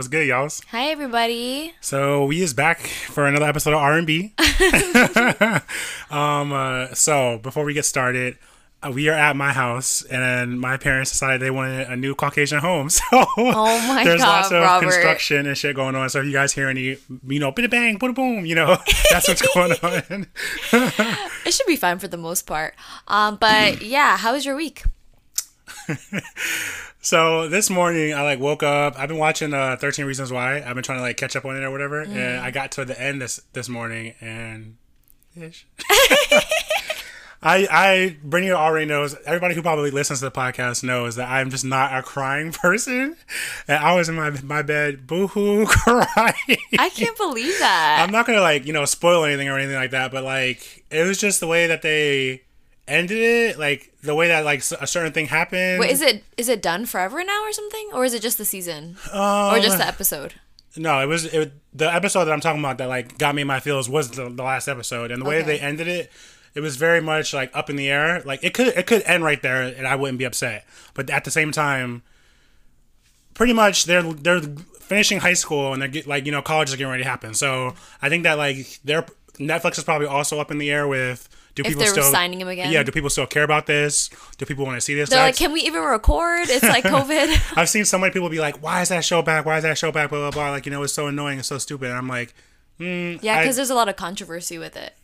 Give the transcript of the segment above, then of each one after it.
What's good, y'all? Hi, everybody. So we is back for another episode of R and B. Um, uh, so before we get started, uh, we are at my house, and my parents decided they wanted a new Caucasian home. So Oh my there's God, lots of Robert. construction and shit going on. So if you guys hear any, you know, bada bang, bada boom, you know, that's what's going on. It should be fine for the most part. Um, but yeah, how was your week? So this morning I like woke up. I've been watching uh 13 Reasons Why. I've been trying to like catch up on it or whatever. Mm. And I got to the end this this morning and ish. I I Brittany already knows everybody who probably listens to the podcast knows that I'm just not a crying person. And I was in my my bed boohoo crying. I can't believe that. I'm not gonna like, you know, spoil anything or anything like that, but like it was just the way that they ended it, like the way that like a certain thing happened. Wait, is it is it done forever now or something, or is it just the season, Um, or just the episode? No, it was it, the episode that I'm talking about that like got me in my feels was the, the last episode, and the way Okay. they ended it, it was very much like up in the air. Like it could it could end right there, and I wouldn't be upset. But at the same time, pretty much they're they're finishing high school and they're get, like you know college is getting ready to happen. So I think that like their Netflix is probably also up in the air with. Do If people they're still signing him again? Yeah. Do people still care about this? Do people want to see this? They're like, can we even record? It's like COVID. I've seen so many people be like, "Why is that show back? Why is that show back?" Blah blah blah. Like you know, it's so annoying and so stupid. And I'm like, hmm, yeah, because there's a lot of controversy with it.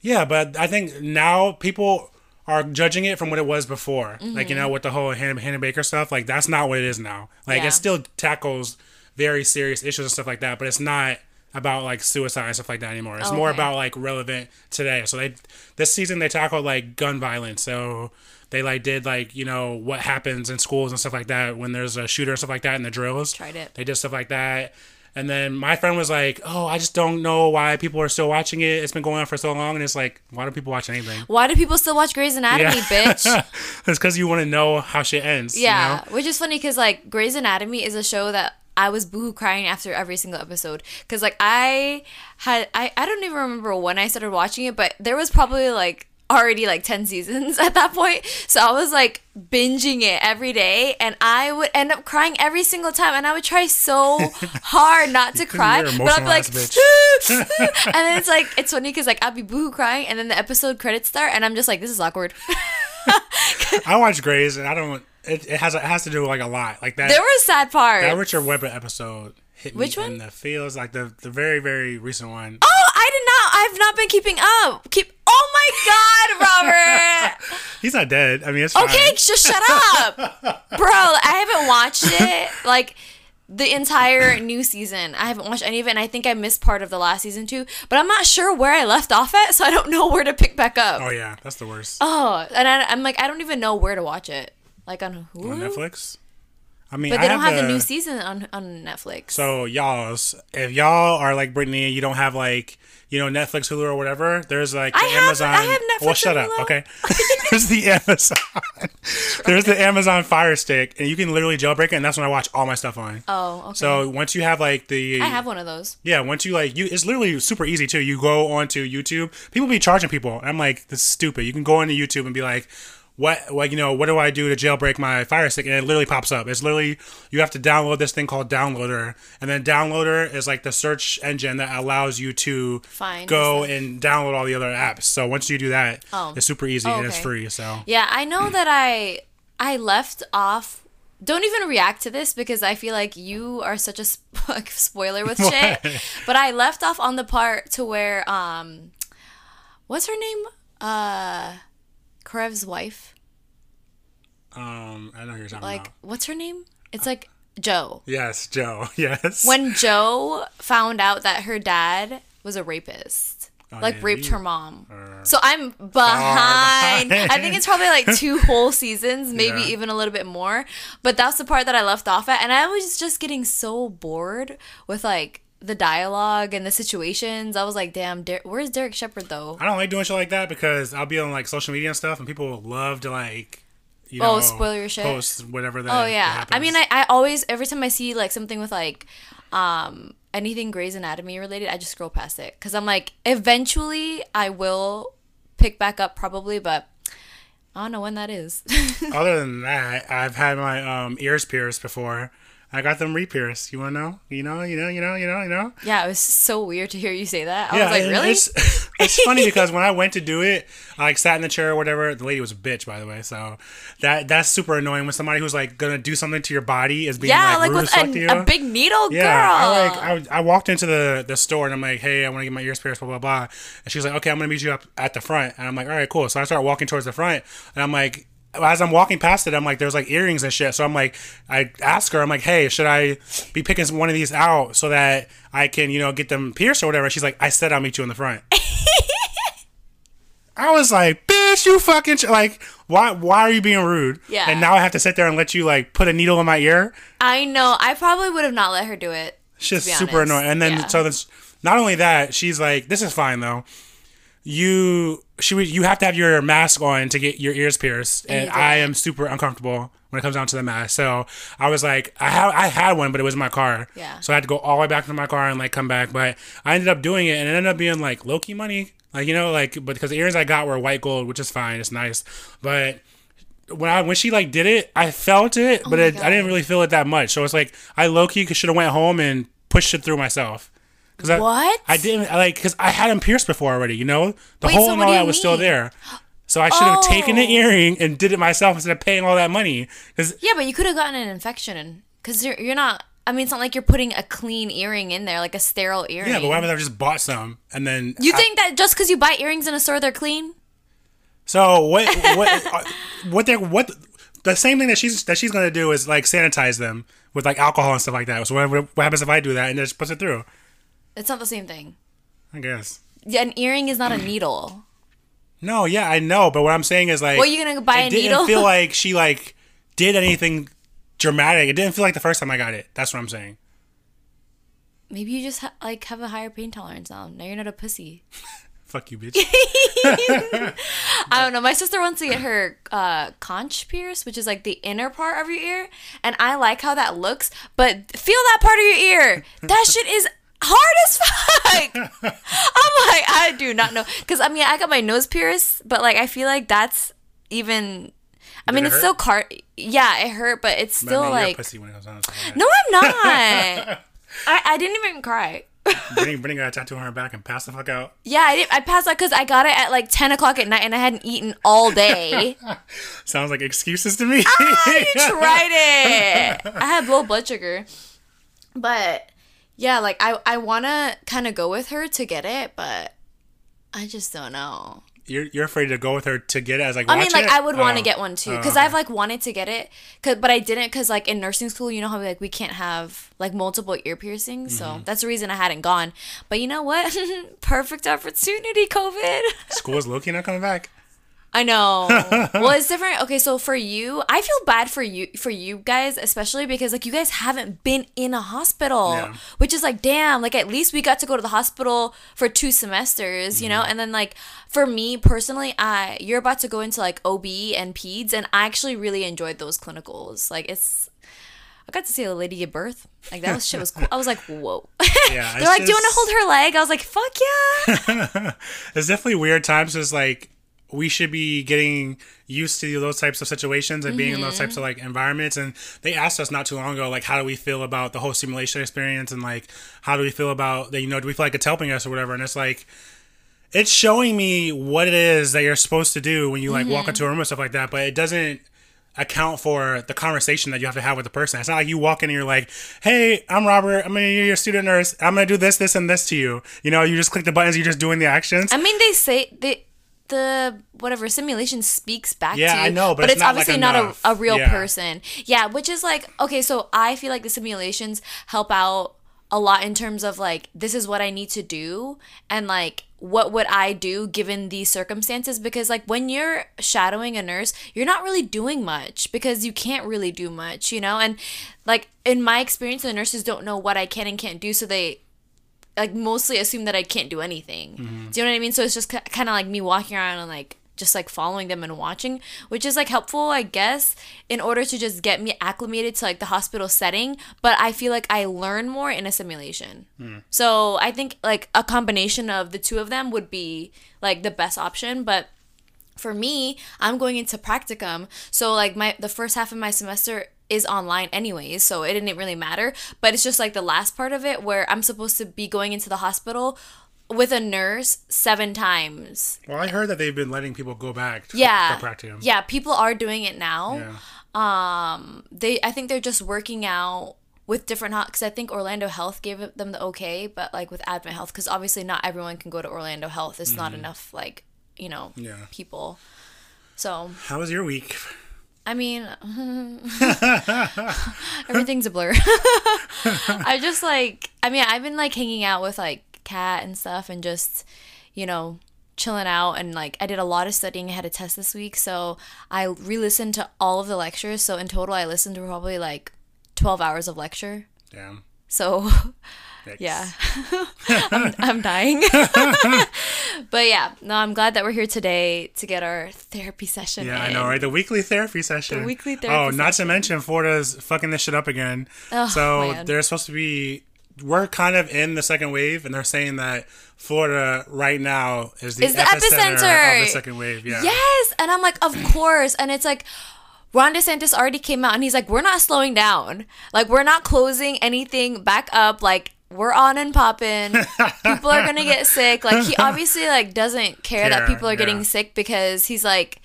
yeah, but I think now people are judging it from what it was before. Like you mm-hmm. know, with the whole Hannah, Hannah Baker stuff. Like that's not what it is now. Like Yeah. it still tackles very serious issues and stuff like that, but it's not about like suicide and stuff like that anymore. It's more about like relevant today. So they this season they tackled like gun violence. So they like did like you know what happens in schools and stuff like that when there's a shooter and stuff like that in the drills. Tried it. They did stuff like that. And then my friend was like, "Oh, I just don't know why people are still watching it. It's been going on for so long." And it's like, why do people watch anything? Why do people still watch Grey's Anatomy, bitch? it's because you want to know how shit ends. you Yeah, know? which is funny because like Grey's Anatomy is a show that I was boohoo crying after every single episode. Because like I had I I don't even remember when I started watching it, but there was probably like already like 10 seasons at that point. So i was like binging it every day and i would end up crying every single time and i would try so hard not to cry but i'd be like and then it's like it's funny because like i'd be boohoo crying and then the episode credits start and i'm just like this is awkward. I watch Grey's, and I don't. It, it has it has to do with like a lot, like that. there were sad parts that Richard Webber episode hit me Which in one? the feels, like the the very very recent one. Oh, I did not. I've not been keeping up. Keep. Oh my God, Robert. He's not dead. I mean, it's fine. Okay, just shut up, bro. I haven't watched it like the entire new season. I haven't watched any of it, and I think I missed part of the last season too. But I'm not sure where I left off at, so I don't know where to pick back up. Oh yeah, that's the worst. Oh, and I, I'm like, I don't even know where to watch it. Like on Hulu, on Netflix. I mean, but I they don't have the the new season on on Netflix. So y'all, if y'all are like Brittany, you don't have like you know Netflix, Hulu, or whatever. There's like the I have- Amazon. I have Netflix Well, shut and up. Hulu. Okay. there's the Amazon. there's the Amazon Fire Stick, and you can literally jailbreak it, and that's when I watch all my stuff on. oh, okay. So once you have like the I have one of those. yeah, once you like you, it's literally super easy too. You go onto YouTube. People be charging people. I'm like, this is stupid. You can go onto YouTube and be like, what, like you know, what do I do to jailbreak my Fire Stick? And it literally pops up. It's literally you have to download this thing called Downloader, and then Downloader is like the search engine that allows you to Find go and download all the other apps. So once you do that, Oh. it's super easy Oh, and it's free. So Yeah, I know that I I left off. Don't even react to this because I feel like you are such a sp- like, spoiler with shit. But I left off on the part to where um, what's her name? Uh, Karev's wife. um, I know who you're talking Like, about. what's her name? It's like Jo. Yes, Jo. Yes. When Jo found out that her dad was a rapist. like yeah, raped her mom. So I'm behind. behind. I think it's probably like two whole seasons, maybe Yeah. even a little bit more. But that's the part that I left off at, and I was just getting so bored with like the dialogue and the situations. I was like, damn, Der- where's Derek Shepherd though? I don't like doing shit like that because I'll be on like social media and stuff, and people love to like, you Oh, know, spoil your shit? post whatever that. Oh yeah. happens. I mean, I, I always every time I see like something with like um anything Grey's Anatomy related, I just scroll past it because I'm like, eventually I will pick back up probably, but I don't know when that is. Other than that, I've had my um, ears pierced before. I got them re-pierced. You want to know? You know, you know, you know, you know, you know. Yeah, it was so weird to hear you say that. I was like, really? It's, it's funny because when I went to do it, I like sat in the chair or whatever. The lady was a bitch, by the way. So that that's super annoying when somebody who's like gonna do something to your body is being yeah, like, like, rude with as fuck to you. a, a big needle, Yeah, girl. I like I, I walked into the the store and I'm like, hey, I want to get my ears pierced, blah blah blah. And she's like, okay, I'm gonna meet you up at the front. And I'm like, all right, cool. So I start walking towards the front, and I'm like, as I'm walking past it, I'm like, there's like earrings and shit. So I'm like, I ask her, I'm like, hey, should I be picking one of these out so that I can, you know, get them pierced or whatever? She's like, I said I'll meet you in the front. I was like, bitch, you fucking ch- like, why? Why are you being rude? Yeah. And now I have to sit there and let you like put a needle in my ear. I know. I probably would have not let her do it. She's super honest. annoying. And then Yeah. so that's not only that, she's like, "This is fine though." You she would you have to have your mask on to get your ears pierced, and, you I am super uncomfortable when it comes down to the mask. So I was like, I had I had one, but it was in my car. Yeah. So I had to go all the way back to my car and like come back, but I ended up doing it, and it ended up being like low key money. Like you know, like but because the earrings I got were white gold, which is fine, it's nice, but when I when she like did it, I felt it, oh but Oh my it, I didn't really feel it that much. So it's like I low key should have went home and pushed it through myself. Cause I, What? I didn't I, like because I had them pierced before already. You know, the Wait, hole so and all that was still there. So I should have taken the Oh. earring and did it myself instead of paying all that money. Because Yeah, but you could have gotten an infection because you're you're not. I mean, it's not like you're putting a clean earring in there, like a sterile earring. yeah, but why would I have just bought some and then You I- think that just because you buy earrings in a store, they're clean? So what what uh, what they what the same thing that she's that she's gonna do is like sanitize them with like alcohol and stuff like that. So what, what happens if I do that and just puts it through? It's not the same thing. I guess. Yeah, an earring is not a needle. No, yeah, I know, but what I'm saying is like, What, are you gonna buy it a didn't needle? feel like she like did anything dramatic. It didn't feel like the first time I got it. That's what I'm saying. Maybe you just ha- like have a higher pain tolerance now. Now you're not a pussy. Fuck you, bitch. I don't know. My sister wants to get her uh, conch pierced, which is like the inner part of your ear, and I like how that looks. But feel that part of your ear. That shit is hard as fuck. I'm like, I do not know, because I mean, I got my nose pierced, but like, I feel like that's even. I mean, it it's hurt? still car. Yeah, it hurt, but it's still mean, you're a like. pussy when it comes down to stuff like. No, I'm not. I, I didn't even cry. Brittany got a tattoo on her back and passed the fuck out. Yeah, I did. I passed out because I got it at like ten o'clock at night, and I hadn't eaten all day. Sounds like excuses to me. Ah, I tried it. I had low blood sugar, but yeah, like I I want to kind of go with her to get it, but I just don't know. you're you're afraid to go with her to get it as like. I mean, like it? I would want to Oh. get one too Oh, because okay. I've like wanted to get it, cause, but I didn't because like in nursing school, you know how like we can't have like multiple ear piercings, so Mm-hmm. that's the reason I hadn't gone. But you know what? Perfect opportunity, COVID. School is low key not coming back. I know. well, it's different. Okay, so for you, I feel bad for you for you guys, especially because like you guys haven't been in a hospital, Yeah. which is like damn. Like at least we got to go to the hospital for two semesters, you Mm-hmm. know. And then like for me personally, I you're about to go into like OB and peds, and I actually really enjoyed those clinicals. Like it's. I got to see a lady give birth. Like that was shit was cool. I was like, whoa. Yeah, They're like, do you want to hold her leg? I was like, fuck yeah. It's definitely weird times. It's like we should be getting used to those types of situations and being in those types mm-hmm. of like environments. And they asked us not too long ago, like, how do we feel about the whole simulation experience? And like, how do we feel about that? You know, do we feel like it's helping us or whatever? And it's like, it's showing me what it is that you're supposed to do when you like walk mm-hmm. into a room and stuff like that, but it doesn't account for the conversation that you have to have with the person. It's not like you walk in and you're like, "Hey, I'm Robert. I'm gonna your student nurse. I'm gonna do this, this, and this to you." You know, you just click the buttons. You're just doing the actions. I mean, they say they the whatever simulation speaks back Yeah, to you, I know, but but it's it's, not, like, obviously not a, a real Yeah. person. Yeah, which is like okay, so I feel like the simulations help out a lot in terms of like this is what I need to do and like what would I do given these circumstances because like when you're shadowing a nurse you're not really doing much because you can't really do much you know and like in my experience the nurses don't know what I can and can't do so they like mostly assume that I can't do anything. Mm-hmm. Do you know what I mean? So it's just kind of like me walking around and like just like following them and watching, which is like helpful, I guess, in order to just get me acclimated to like the hospital setting. But I feel like I learn more in a simulation. Hmm. So I think like a combination of the two of them would be like the best option. But for me, I'm going into practicum. So like my the first half of my semester is online anyways, so it didn't really matter. But it's just like the last part of it where I'm supposed to be going into the hospital with a nurse seven times. Well, I heard that they've been letting people go back. To Yeah. Yeah, people are doing it now. Yeah. Um, they I think they're just working out with different because I think Orlando Health gave them the okay, but like with Advent Health, because obviously not everyone can go to Orlando Health. It's not enough like you know Mm-hmm. Yeah. people. So How was your week? I mean, everything's a blur. I just like, I mean, I've been like hanging out with like Kat and stuff and just, you know, chilling out. And like, I did a lot of studying. I had a test this week. So I re listened to all of the lectures. So in total, I listened to probably like 12 hours of lecture. Damn. So Yikes. yeah, I'm, I'm dying. but yeah, no, I'm glad that we're here today to get our therapy session. Yeah, I know, right? The weekly therapy session. The weekly therapy Oh, therapy not to mention Florida's fucking this shit up again. Oh, so man. they're supposed to be. We're kind of in the second wave, and they're saying that Florida right now is the, Is the epicenter, epicenter. of the second wave. Yeah. Yes, and I'm like, of course. And it's like, Ron DeSantis already came out and he's like, we're not slowing down. Like, we're not closing anything back up. Like, we're on and popping. people are gonna get sick. Like, he obviously like doesn't care, that people are yeah. getting sick because he's like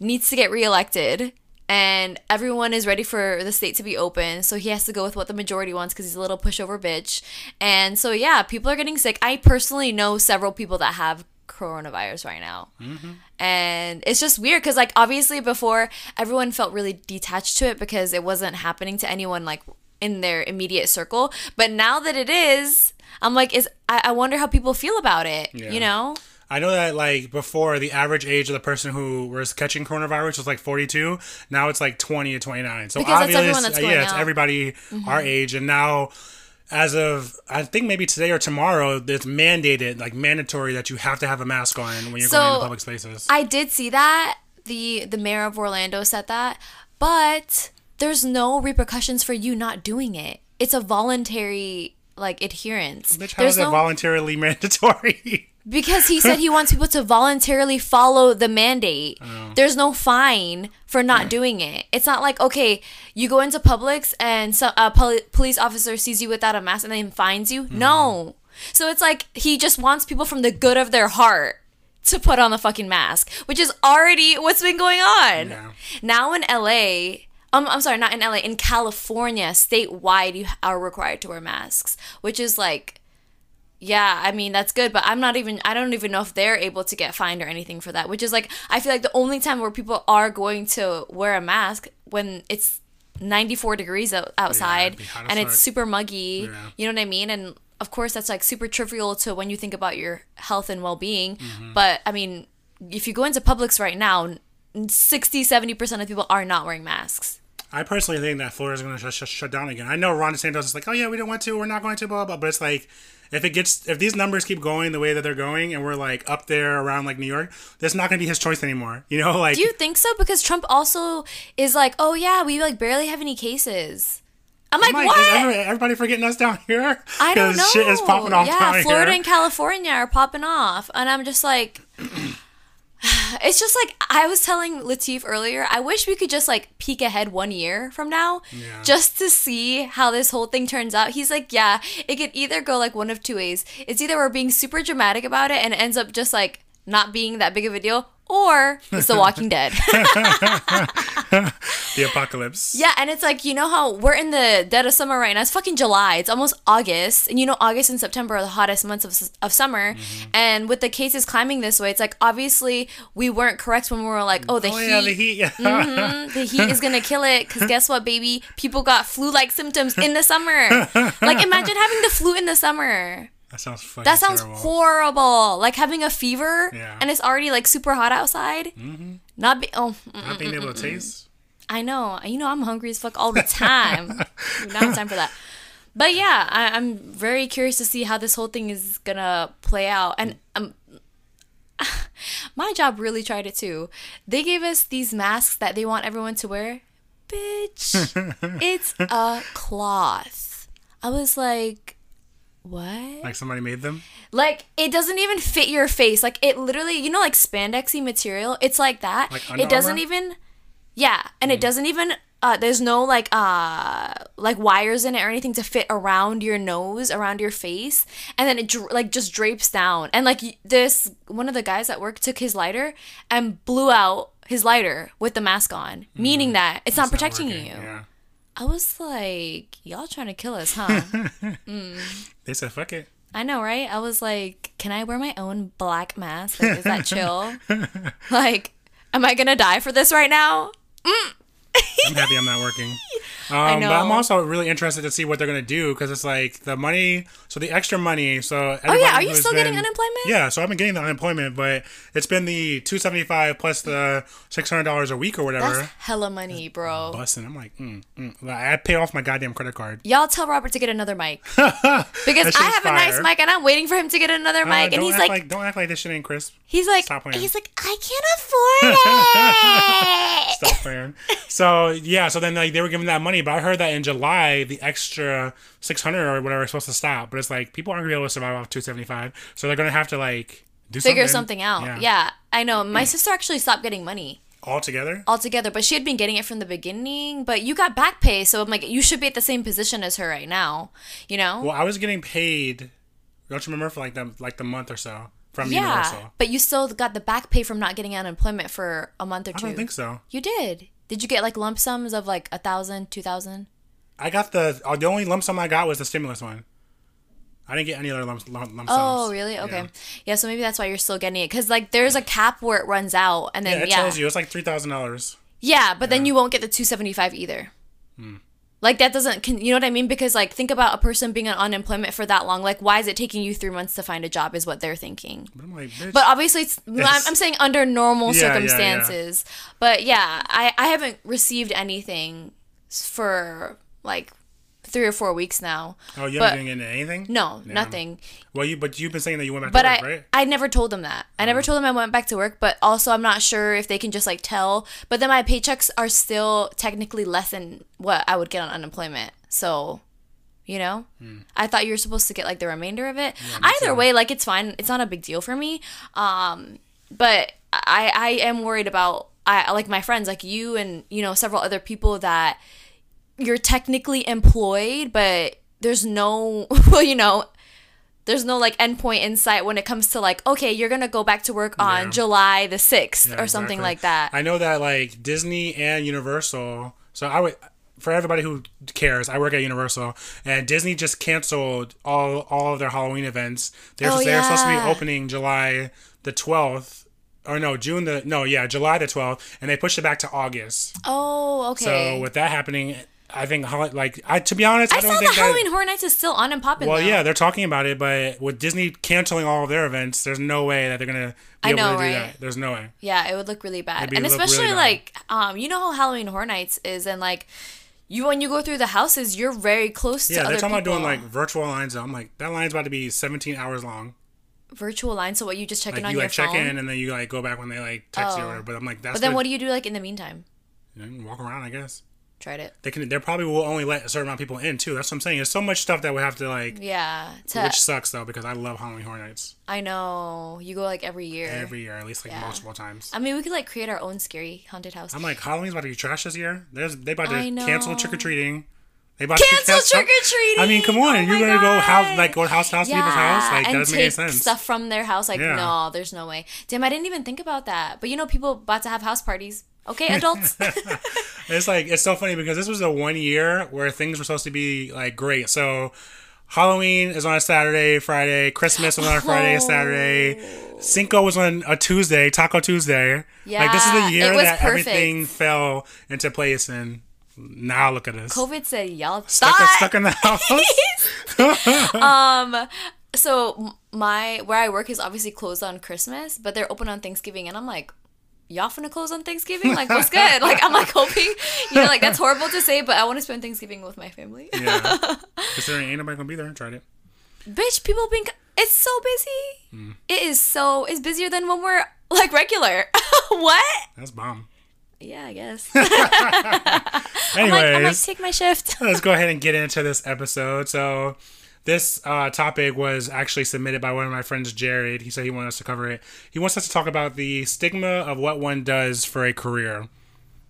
needs to get reelected. And everyone is ready for the state to be open, so he has to go with what the majority wants because he's a little pushover bitch. And so, yeah, people are getting sick. I personally know several people that have coronavirus right now mm-hmm. and it's just weird because like obviously before everyone felt really detached to it because it wasn't happening to anyone like in their immediate circle but now that it is i'm like is i, I wonder how people feel about it Yeah. you know I know that like before the average age of the person who was catching coronavirus was like 42. Now it's like 20 to 29. So Because obviously, everyone that's yeah, going it's out. Mm-hmm. everybody our age, and now. As of I think maybe today or tomorrow, it's mandated, like mandatory, that you have to have a mask on when you're So, going to public spaces. i did see that the the mayor of orlando said that but there's no repercussions for you not doing it it's a voluntary like adherence Bitch, how there's is it voluntarily mandatory? Because he said he wants people to voluntarily follow the mandate. Oh. There's no fine for not doing it. It's not like okay, you go into Publix and a poli- police officer sees you without a mask and then fines you. Mm-hmm. No. So it's like he just wants people from the good of their heart to put on the fucking mask, which is already what's been going on. Yeah. Now in LA, um, I'm sorry, not in LA, in California, statewide, you are required to wear masks, which is like yeah, I mean that's good, but I'm not even I don't even know if they're able to get fined or anything for that, which is like I feel like the only time where people are going to wear a mask when it's 94 degrees out- outside as and it's super muggy. Yeah. You know what I mean? And of course that's like super trivial to when you think about your health and well-being, Mm-hmm. but I mean, if you go into Publix right now, 60 70% of people are not wearing masks. I personally think that florida is going to sh- sh- shut down again. I know Ron DeSantis is like, oh yeah, we don't want to, we're not going to, blah blah. blah. But it's like, if it gets, if these numbers keep going the way that they're going, and we're like up there around like New York, that's not going to be his choice anymore. You know, like Do you think so? Because Trump also is like, oh yeah, we like barely have any cases. I'm like, what? is everybody, everybody forgetting us down here? I don't know. Shit is popping off yeah, Florida here. and California are popping off, and I'm just like, it's just like I was telling Latif earlier. I wish we could just like peek ahead one year from now, Yeah. just to see how this whole thing turns out. He's like, yeah, it could either go like one of two ways. It's either we're being super dramatic about it and it ends up just like not being that big of a deal, or it's The Walking Dead. the apocalypse. Yeah, and it's like you know how we're in the dead of summer right now. It's fucking July. It's almost August, and you know August and September are the hottest months of, of summer. Mm-hmm. And with the cases climbing this way, it's like obviously we weren't correct when we were like, oh, the Oh heat, yeah, the heat. Mhm, the heat is gonna kill it. Because guess what, baby? People got flu-like symptoms in the summer. like imagine having the flu in the summer. That sounds fucking That sounds terrible. horrible. Like having a fever Yeah. and it's already like super hot outside. Mm-hmm. Not be oh. Not being able to taste. I know. You know, I'm hungry as fuck all the time. have time for that. But yeah, I, I'm very curious to see how this whole thing is gonna play out. And um, my job really tried it too. They gave us these masks that they want everyone to wear. Bitch, it's a cloth. I was like, what? Like somebody made them. Like it doesn't even fit your face. Like it literally, you know, like spandexy material. It's like that. Like Under it doesn't Armour? even. Yeah, and Mm. it doesn't even uh, there's no like uh like wires in it or anything to fit around your nose, around your face, and then it dr- like just drapes down. And like this one of the guys at work took his lighter and blew out his lighter with the mask on, meaning that it's, not Mm-hmm. It's not protecting working, you. Yeah. I was like, y'all trying to kill us, huh? Mm. They said, "Fuck it." I know, right? I was like, can I wear my own black mask? Like, is that chill? like, am I gonna die for this right now? Mm. I'm happy I'm not working. Um. But I'm also really interested to see what they're gonna do because it's like the money. So the extra money. So Oh yeah, are you still getting unemployment? Yeah, so I've been getting the unemployment, but it's been the 275 plus the 600 dollars a week or whatever. That's hella money, bro. Busting. I'm like, mm, mm. I pay off my goddamn credit card. Y'all tell Robert to get another mic because I have a nice mic and I'm waiting for him to get another Uh, mic, and he's like, like, don't act like this shit ain't crisp. he's like, Stop playing. he's like, I can't afford it. Stop playing. so yeah, so then like they were giving that money, but I heard that in July the extra 600 or whatever is supposed to stop. But it's like people aren't gonna be able to survive off 275, so they're gonna have to like do Figure something, something out. Yeah. I know. My mm. sister actually stopped getting money Altogether? altogether, but she had been getting it from the beginning. But you got back pay, so I'm like, you should be at the same position as her right now. You know? Well, I was getting paid. Don't you remember for like the like the month or so from yeah, Universal? but you still got the back pay from not getting unemployment for a month or two. I don't think so. You did. Did you get like lump sums of like a thousand, two thousand? I got the uh, the only lump sum I got was the stimulus one. I didn't get any other lump, lump, lump sums. Oh, really? Okay. Yeah. Yeah. so maybe that's why you're still getting it because like there's a cap where it runs out, and then Yeah, it yeah, tells you it's like three thousand dollars. yeah, but then you won't get the 275 either. Hmm. Like that doesn't, can, you know what I mean? Because like think about a person being on unemployment for that long. Like why is it taking you three months to find a job? Is what they're thinking. But like. But obviously, it's, I'm, I'm saying under normal Yeah, yeah, yeah. circumstances. But yeah, I, I haven't received anything for like three or four weeks now. oh, you haven't been getting anything? No, nothing. Well, you but you've been saying that you went back But to I, work, right? I never told them that. I never told them I went back to work. But also, I'm not sure if they can just like tell. But then my paychecks are still technically less than what I would get on unemployment. So, you know, I thought you were supposed to get like the remainder of it. Either way, like it's fine. It's not a big deal for me. Um, but I I am worried about I like my friends like you and you know several other people that you're technically employed, but there's no well, you know, there's no like endpoint insight when it comes to like, okay, you're gonna go back to work on Yeah. July the sixth Yeah, or something exactly. like that. I know that like Disney and Universal. So I would for everybody who cares, I work at Universal, and Disney just canceled all all of their Halloween events. They're Oh, they're supposed to be opening July the twelfth, or no June the no yeah July the twelfth, and they pushed it back to August. oh, okay. So with that happening, I think like I to be honest, I, I don't saw think the that. Halloween Horror Nights is still on and popping. well, though. yeah, they're talking about it, but with Disney canceling all of their events, there's no way that they're gonna be I able know, to do right? that. There's no way. Yeah, it would look really bad. And really especially bad. like um you know how Halloween Horror Nights is and like you when you go through the houses, you're very close to Yeah, other they're talking people. about doing like virtual lines. I'm like, that line's about to be 17 hours long. virtual line. So what you just check Like in on you your like check in and then you like go back when they like text you or Oh. whatever. But I'm like, that's but then the- what do you do like in the meantime? you know, walk around, I guess. Tried it. They can. They probably will only let a certain amount of people in too. That's what I'm saying. There's so much stuff that we have to like, Yeah. To, which sucks though because I love Halloween Horror Nights I know you go like every year. every year, at least like Yeah. multiple times. I mean, we could like create our own scary haunted house. I'm like, Halloween's about to be trash this year. There's they about to cancel trick or treating. They about to Cancel to trick or treating. I mean, come on, Oh you're gonna go house like go house to house to people's house. Like that and doesn't make sense. stuff from their house. Like, Yeah. no, there's no way. Damn, I didn't even think about that. But you know, people about to have house parties. Okay, adults. It's like it's so funny because this was the one year where things were supposed to be like great. So Halloween is on a Saturday, Friday. Christmas was on a Friday, and Saturday. Cinco was on a Tuesday, Taco Tuesday. Yeah, like this is the year that perfect. everything fell into place, and now look at us. COVID said, y'all stuck, stuck in the house. um so my where i work is obviously closed on christmas but they're open on thanksgiving and i'm like y'all finna close on thanksgiving like what's good like i'm like hoping you know like that's horrible to say but i want to spend thanksgiving with my family yeah, considering ain't nobody gonna be there. Tried it. bitch people being it's so busy Hmm. it is so it's busier than when we're like regular what That's bomb. yeah i guess i'm like i'm like take my shift let's go ahead and get into this episode. So, this uh, topic was actually submitted by one of my friends, Jared. He said he wanted us to cover it. He wants us to talk about the stigma of what one does for a career.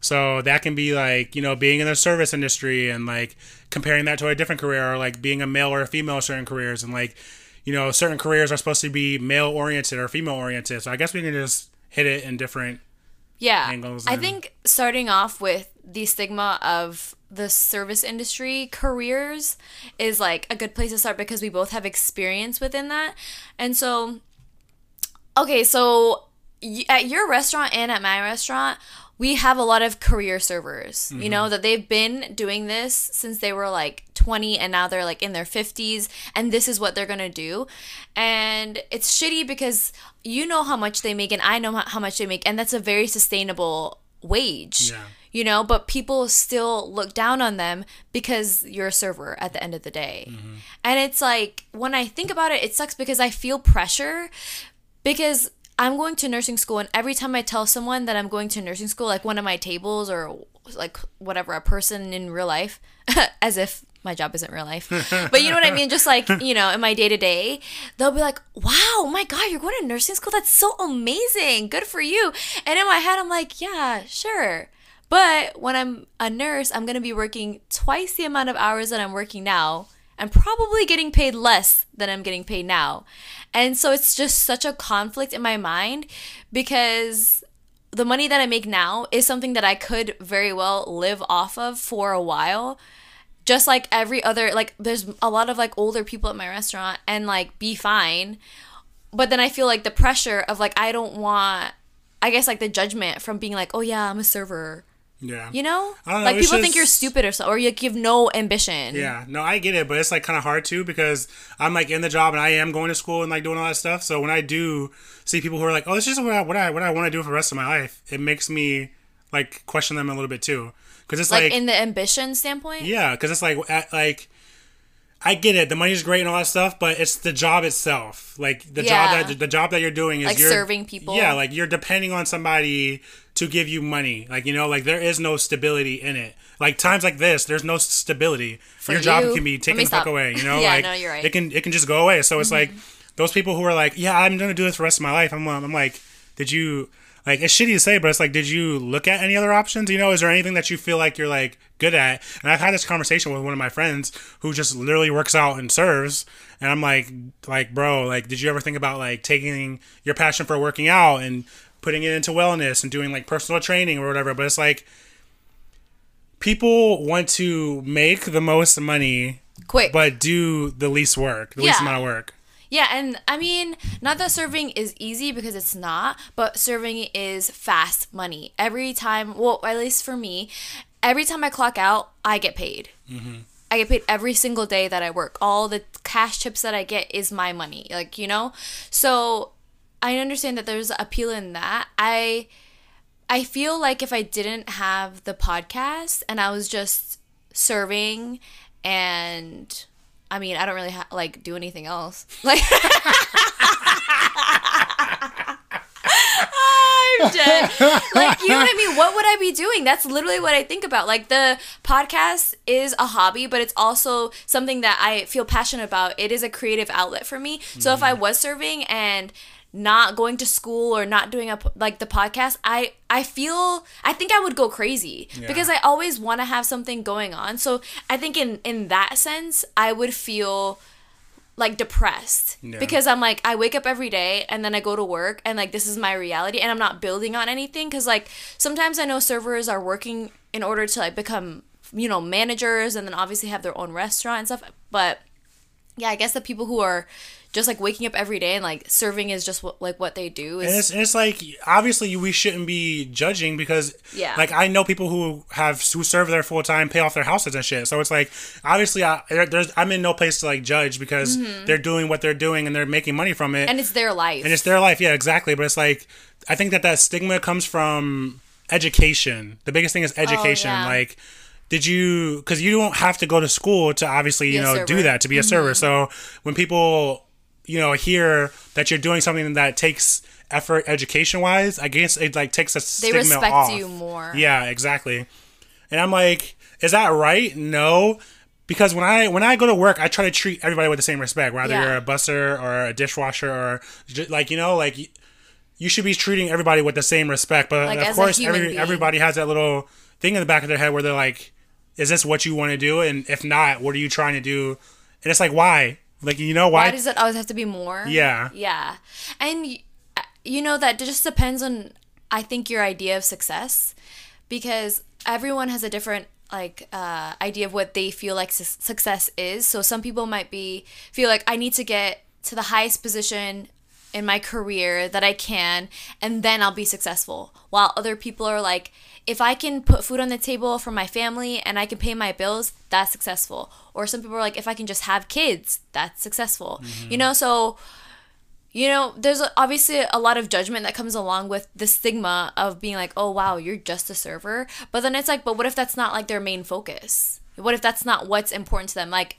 So that can be like, you know, being in the service industry and like comparing that to a different career or like being a male or a female in certain careers and like, you know, certain careers are supposed to be male oriented or female oriented. So I guess we can just hit it in different yeah angles i think starting off with the stigma of the service industry careers is like a good place to start because we both have experience within that. And so okay so at your restaurant and at my restaurant we have a lot of career servers you mm-hmm. know that they've been doing this since they were like 20 and now they're like in their 50s and this is what they're gonna do. And it's shitty because you know how much they make and i know how how much they make and that's a very sustainable wage. Yeah. You know but people still look down on them because you're a server at the end of the day. Mm-hmm. And it's like when i think about it it sucks because i feel pressure because i'm going to nursing school and every time i tell someone that i'm going to nursing school like one of my tables or like whatever a person in real life as if my job isn't real life but you know what i mean? Just like you know in my day-to-day they'll be like wow my god you're going to nursing school? That's so amazing. Good for you. And in my head i'm like yeah sure but when I'm a nurse, I'm going to be working twice the amount of hours that I'm working now and probably getting paid less than I'm getting paid now. And so it's just such a conflict in my mind because the money that I make now is something that I could very well live off of for a while. Just like every other, like, there's a lot of like older people at my restaurant and like be fine. But then I feel like the pressure of like, I don't want, I guess like the judgment from being like, oh yeah, I'm a server. Yeah. You know? I don't know, like people think you're stupid or so, or you give no ambition. Yeah, no, I get it, but it's like kind of hard too because I'm like in the job and I am going to school and like doing all that stuff. So when I do see people who are like, "Oh, this is what I what I what I want to do for the rest of my life," it makes me like question them a little bit too because it's Like, like, in the ambition standpoint. yeah, because it's like at, like. I get it. The money's great and all that stuff, but it's the job itself. Like the Yeah. job that the job that you're doing is Like you're serving people. Yeah, like you're depending on somebody to give you money. Like you know, like there is no stability in it. Like times like this, there's no stability. For Your job can be taken the fuck away. You know, Yeah, like no, you're right. it can it can just go away. So it's like mm-hmm. those people who are like, yeah, I'm gonna do this for the rest of my life. I'm I'm like, did you like it's shitty to say, but it's like, did you look at any other options? You know, is there anything that you feel like you're like good at? And I've had this conversation with one of my friends who just literally works out and serves, and I'm like, like, bro, like, did you ever think about like taking your passion for working out and putting it into wellness and doing like personal training or whatever? But it's like people want to make the most money Quick. but do the least work, the least amount of work. Yeah, and I mean, not that serving is easy because it's not, but serving is fast money. Every time, well, at least for me, every time I clock out, I get paid. Mm-hmm. I get paid every single day that I work. All the cash tips that I get is my money. Like, you know? So I understand that there's appeal in that. I I feel like if I didn't have the podcast and I was just serving and I mean, I don't really ha- like do anything else. Like I'm dead. Like, you know what I mean? What would I be doing? That's literally what I think about. Like, the podcast is a hobby, but it's also something that I feel passionate about. It is a creative outlet for me. So if I mm. was serving and not going to school or not doing a like the podcast i i feel i think i would go crazy because i always want to have something going on so i think in in that sense i would feel like depressed Yeah. because I'm like I wake up every day and then I go to work and like this is my reality and I'm not building on anything cuz like sometimes I know servers are working in order to like become you know managers and then obviously have their own restaurant and stuff but yeah I guess the people who are just like waking up every day and like serving is just what like what they do And is it's, and it's like obviously we shouldn't be judging because Yeah. like I know people who have who serve their full time, pay off their houses and shit. So it's like obviously I there's I'm in no place to like judge because they're doing what they're doing and they're making money from it Mm-hmm. and it's their life and it's their life. Yeah, exactly. But it's like I think that that stigma comes from education. The biggest thing is education. Oh, yeah. Like, did you? Because you don't have to go to school to obviously you know do server. Mm-hmm. that to be a server. So when people you know hear that you're doing something that takes effort education wise, I guess it like takes a they stigma respect off. you more Yeah, exactly. And I'm like, is that right? No. Because when I when I go to work, I try to treat everybody with the same respect, whether Yeah. you're a busser or a dishwasher or like you know like you should be treating everybody with the same respect. But Like, of course, every, being. everybody has that little thing in the back of their head where they're like, "Is this what you want to do?" And if not, what are you trying to do? And it's like, why? Like, you know, why? Why does it always have to be more? Yeah. Yeah. And uh, you know that just depends on I think your idea of success because everyone has a different like uh, idea of what they feel like su- success is. So some people might be feel like I need to get to the highest position in my career that I can and then I'll be successful. While other people are like if I can put food on the table for my family and I can pay my bills, that's successful. Or some people are like if I can just have kids, that's successful. Mm-hmm. You know, so you know, there's obviously a lot of judgment that comes along with the stigma of being like, oh, wow, you're just a server. But then it's like, but what if that's not like their main focus? What if that's not what's important to them? Like,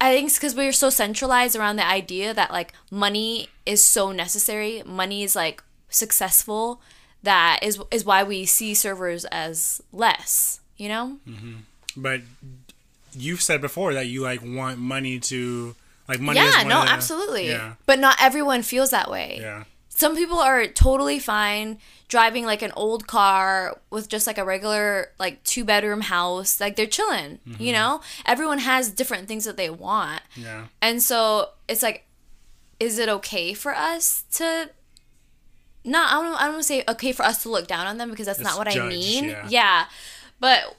I think it's because we're so centralized around the idea that like money is so necessary, money is like successful, that is is why we see servers as less. You know? But you've said before that you like want money to like money. is yeah, no, of the- absolutely. Yeah. But not everyone feels that way. Yeah. some people are totally fine driving like an old car with just like a regular like two bedroom house like they're chilling Mm-hmm. you know everyone has different things that they want Yeah. and so it's like is it okay for us to not I don't, I don't want to say okay for us to look down on them because that's Just not what I mean yeah. but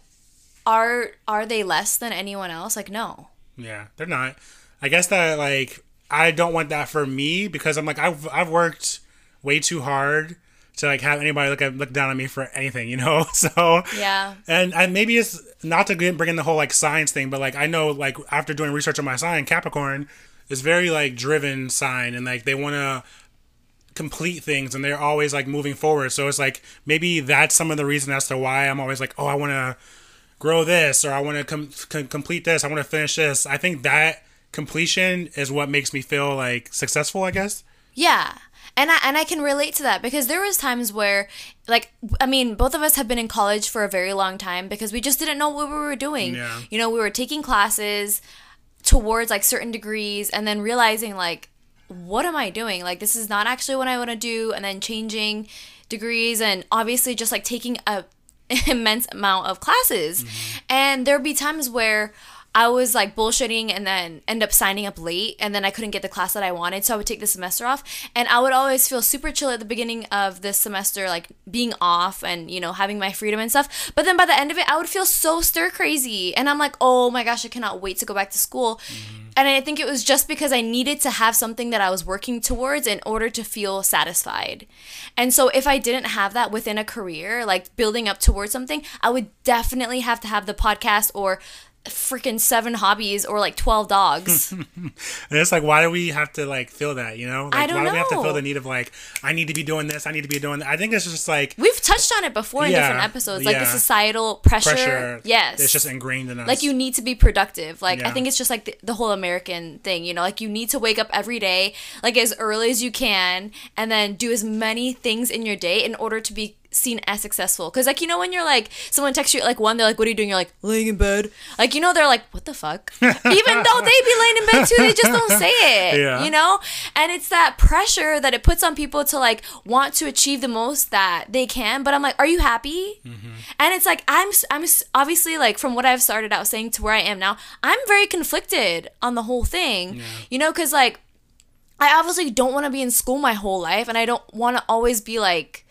are are they less than anyone else like no Yeah, they're not. I guess that like I don't want that for me because I'm like I've I've worked way too hard to like have anybody look at look down on me for anything, you know. So Yeah. and and maybe it's not to bring in the whole like science thing, but like I know like after doing research on my sign, Capricorn is very like driven sign, and like they want to complete things and they're always like moving forward. So it's like maybe that's some of the reason as to why I'm always like, oh, I want to grow this or I want to com- com- complete this. I want to finish this. I think that completion is what makes me feel like successful, I guess. Yeah. And I and I can relate to that because there was times where like I mean both of us have been in college for a very long time because we just didn't know what we were doing. Yeah. You know, we were taking classes towards like certain degrees and then realizing like what am I doing? Like this is not actually what I want to do and then changing degrees and obviously just like taking a immense amount of classes. Mm-hmm. And there'd be times where I was like bullshitting and then end up signing up late and then I couldn't get the class that I wanted. So I would take the semester off. And I would always feel super chill at the beginning of this semester, like being off and, you know, having my freedom and stuff. But then by the end of it, I would feel so stir crazy. And I'm like, oh my gosh, I cannot wait to go back to school. Mm-hmm. And I think it was just because I needed to have something that I was working towards in order to feel satisfied. And so if I didn't have that within a career, like building up towards something, I would definitely have to have the podcast or freaking seven hobbies or like 12 dogs. And it's like, why do we have to like feel that, you know? Like, I don't why do we have to feel the need of like, I need to be doing this, I need to be doing that? I think it's just like We've touched on it before in Yeah, different episodes, like the yeah. societal pressure. pressure. Yes. It's just ingrained in us. like you need to be productive like i think it's just like the, the whole american thing you know like you need to wake up every day like as early as you can and then do as many things in your day in order to be seen as successful. Because like you know when you're like someone texts you at like one they're like what are you doing? You're like laying in bed. Like you know they're like what the fuck? Even though they be laying in bed too they just don't say it Yeah. you know? And it's that pressure that it puts on people to like want to achieve the most that they can but i'm like are you happy? Mm-hmm. And it's like i'm i'm obviously like from what i've started out saying to where i am now i'm very conflicted on the whole thing Yeah. you know? Because like i obviously don't want to be in school my whole life and i don't want to always be like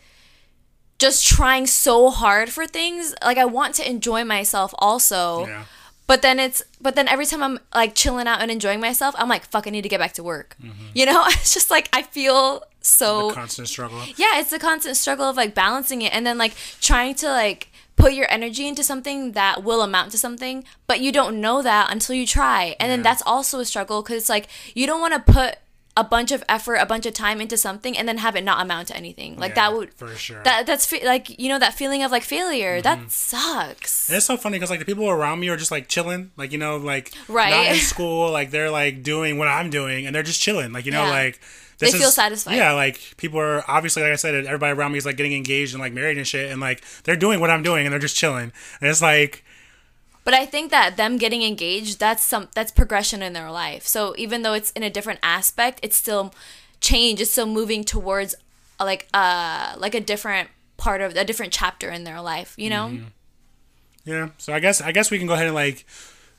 just trying so hard for things like i want to enjoy myself also Yeah. but then it's but then every time i'm like chilling out and enjoying myself i'm like fuck i need to get back to work. Mm-hmm. You know? It's just like i feel so the constant struggle. yeah it's a constant struggle of like balancing it and then like trying to like put your energy into something that will amount to something but you don't know that until you try. And then that's also a struggle because it's like you don't want to put a bunch of effort a bunch of time into something and then have it not amount to anything like Yeah, that would for sure. that that's fe- like you know that feeling of like failure mm-hmm. that sucks And it's so funny because like the people around me are just like chilling, like you know, like Right. not in school, like they're like doing what I'm doing, and they're just chilling, like you know, Yeah. like They feel satisfied. Yeah, like people are obviously, like I said, everybody around me is like getting engaged and like married and shit, and like they're doing what I'm doing, and they're just chilling, and it's like But I think that them getting engaged, that's some that's progression in their life. So even though it's in a different aspect, it's still change. It's still moving towards like uh like a different part of a different chapter in their life you know Mm-hmm. Yeah. So I guess I guess we can go ahead and like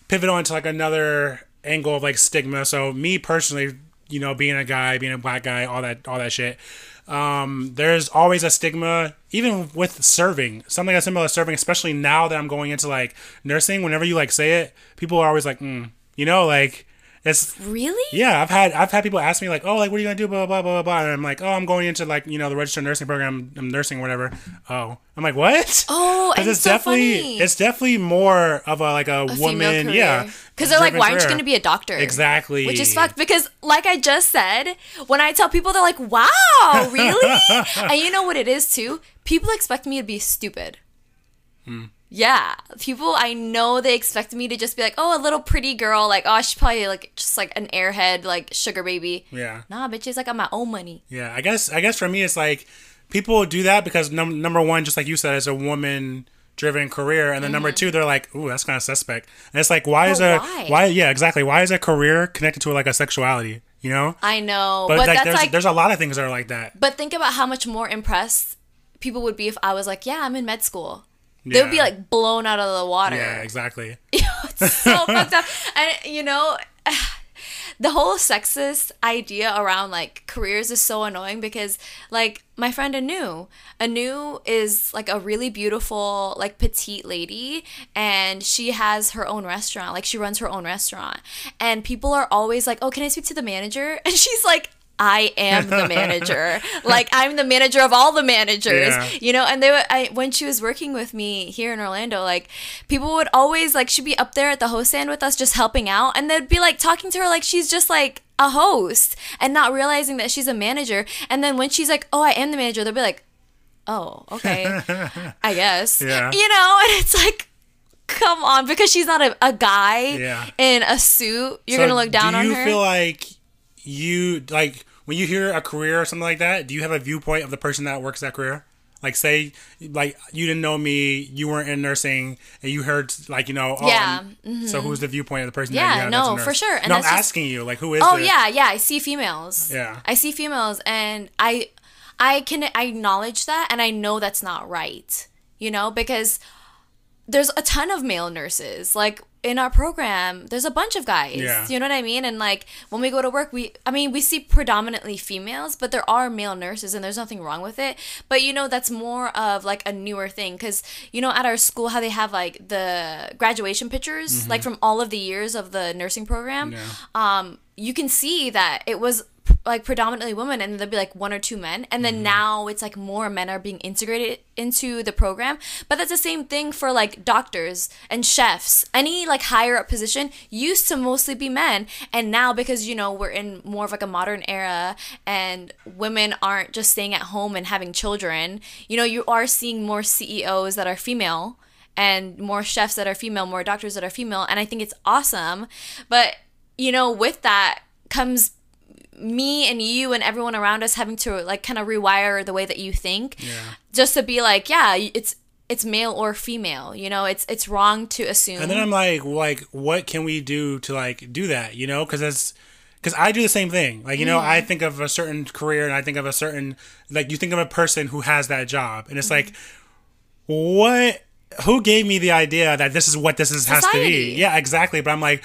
pivot on to like another angle of like stigma. So me personally, you know, being a guy, being a black guy, all that all that shit. Um, there's always a stigma, even with serving. Something as simple as serving, especially now that I'm going into like nursing. Whenever you like say it, people are always like, mm. you know, like it's really yeah, I've had I've had people ask me like, oh, like what are you gonna do, blah blah blah blah blah, and I'm like, oh, I'm going into like you know the registered nursing program, I'm nursing or whatever. Oh, I'm like, what? Oh, and it's so definitely funny. it's definitely more of a like a, woman, yeah, Because they're like, why aren't you going to be a doctor? exactly? Which is fucked because, like I just said, when I tell people, they're like, wow, really? and you know what it is too? People expect me to be stupid. Hmm. Yeah. People, I know they expect me to just be like, oh, a little pretty girl. Like, oh, she's probably like just like an airhead, like sugar baby. Yeah, Nah, bitch, it's like on my own money. yeah. I guess I guess for me, it's like people do that because num- number one, just like you said, it's a woman driven career and then number mm-hmm. two they're like ooh that's kind of suspect and it's like why is a why? why yeah exactly why is a career connected to like a sexuality you know I know. but, But, like that's there's like, there's a lot of things that are like that but think about how much more impressed people would be if I was like, yeah, I'm in med school. They would be like blown out of the water. yeah exactly it's so fucked up. And you know, the whole sexist idea around like careers is so annoying because like my friend Anu, Anu is like a really beautiful like petite lady and she has her own restaurant. Like she runs her own restaurant. And people are always like, "Oh, can I speak to the manager?" And she's like I am the manager. like I'm the manager of all the managers. Yeah. You know, and they would I when she was working with me here in Orlando, like people would always like she'd be up there at the host stand with us just helping out and they'd be like talking to her like she's just like a host and not realizing that she's a manager. And then when she's like, "Oh, I am the manager." They'll be like, "Oh, okay. I guess." Yeah. You know, and it's like Come on, because she's not a, a guy Yeah. in a suit. You're So gonna look down on her do you feel like you like when you hear a career or something like that? Do you have a viewpoint of the person that works that career? Like, say, like you didn't know me, you weren't in nursing, and you heard like you know, oh, Yeah, mm-hmm. So who's the viewpoint of the person? that Yeah, you have that's a no, for sure, and no, I'm just- asking you, like, who is? Oh it? yeah, yeah. I see females. Yeah. I see females, and I, I can I acknowledge that, and I know that's not right. You know, because there's a ton of male nurses. Like in our program, there's a bunch of guys. Yeah. You know what I mean? And like when we go to work, we I mean we see predominantly females, but there are male nurses, and there's nothing wrong with it. But you know that's more of like a newer thing because you know at our school how they have like the graduation pictures like from all of the years of the nursing program Yeah. um, you can see that it was like predominantly women and there'd be like one or two men and then mm-hmm. now it's like more men are being integrated into the program. But that's the same thing for like doctors and chefs. Any like higher up position used to mostly be men and now because you know we're in more of like a modern era and women aren't just staying at home and having children you know you are seeing more ceos that are female and more chefs that are female, more doctors that are female, and I think it's awesome. But you know, with that comes me and you and everyone around us having to like kind of rewire the way that you think, Yeah. just to be like, yeah, it's it's male or female. You know, it's it's wrong to assume. And then I'm like, like, what can we do to like do that? You know, because it's because I do the same thing. Like, you know, I Mm-hmm. think of a certain career and I think of a certain like you think of a person who has that job, and it's like, what? Who gave me the idea that this is what this is has to be? Yeah, exactly. But I'm like,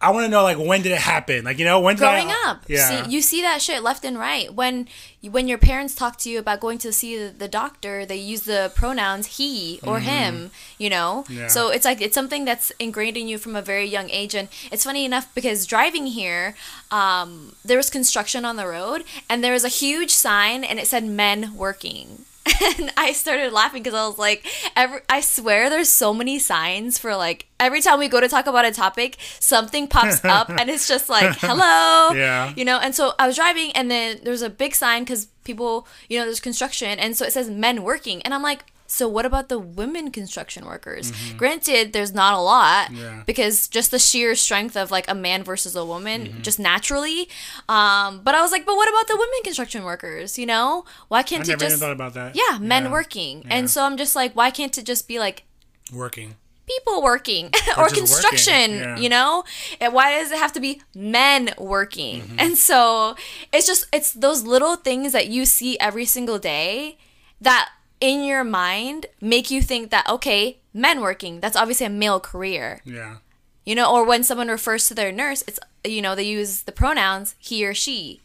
I want to know like when did it happen? Like, you know, when did growing I, up Yeah. see, you see that shit left and right when when your parents talk to you about going to see the, the doctor they use the pronouns he or him you know Mm-hmm. Yeah. so it's like it's something that's ingrained in you from a very young age and it's funny enough because driving here um, there was construction on the road and there was a huge sign and it said men working and I started laughing because I was like, every, I swear there's so many signs for like every time we go to talk about a topic, something pops up and it's just like, hello. Yeah. You know, and so I was driving and then there's a big sign because people, you know, there's construction. And so it says men working. And I'm like, so what about the women construction workers? Granted, there's not a lot Mm-hmm. Yeah. because just the sheer strength of like a man versus a woman, Mm-hmm. just naturally. Um, but I was like, but what about the women construction workers? You know, why can't it never just thought about that. yeah, men working. Yeah. And so I'm just like, why can't it just be like working. people working or, working, construction, yeah. you know? And why does it have to be men working? Mm-hmm. And so it's just it's those little things that you see every single day that in your mind make you think that okay, men working, that's obviously a male career. Yeah. You know, or when someone refers to their nurse, it's you know, they use the pronouns he or she.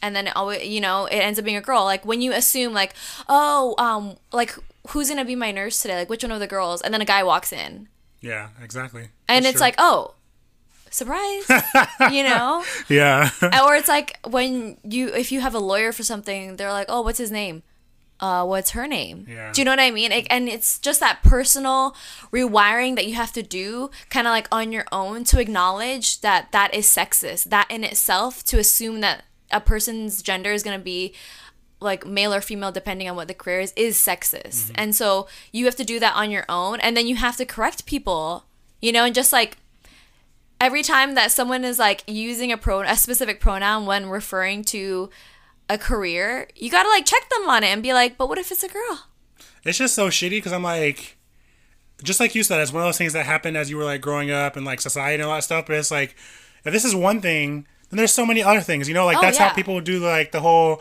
And then it always, you know, it ends up being a girl. Like when you assume like, oh, um, like who's gonna be my nurse today? Like which one of the girls? And then a guy walks in, Yeah. Exactly. and That's it's true. like, oh, surprise, you know. Yeah. or it's like when you if you have a lawyer for something, they're like, oh, what's his name? Uh, what's her name? Yeah. Do you know what I mean? Like, and it's just that personal rewiring that you have to do, kind of like on your own, to acknowledge that that is sexist. That in itself, to assume that a person's gender is gonna be like male or female depending on what the career is is sexist and so you have to do that on your own and then you have to correct people you know and just like every time that someone is like using a pro a specific pronoun when referring to a career you gotta like check them on it and be like but what if it's a girl It's just so shitty because I'm like, just like you said, it's one of those things that happened as you were like growing up and like society and all that stuff. But it's like, if this is one thing, then there's so many other things. You know, like Oh, that's yeah. how people do like the whole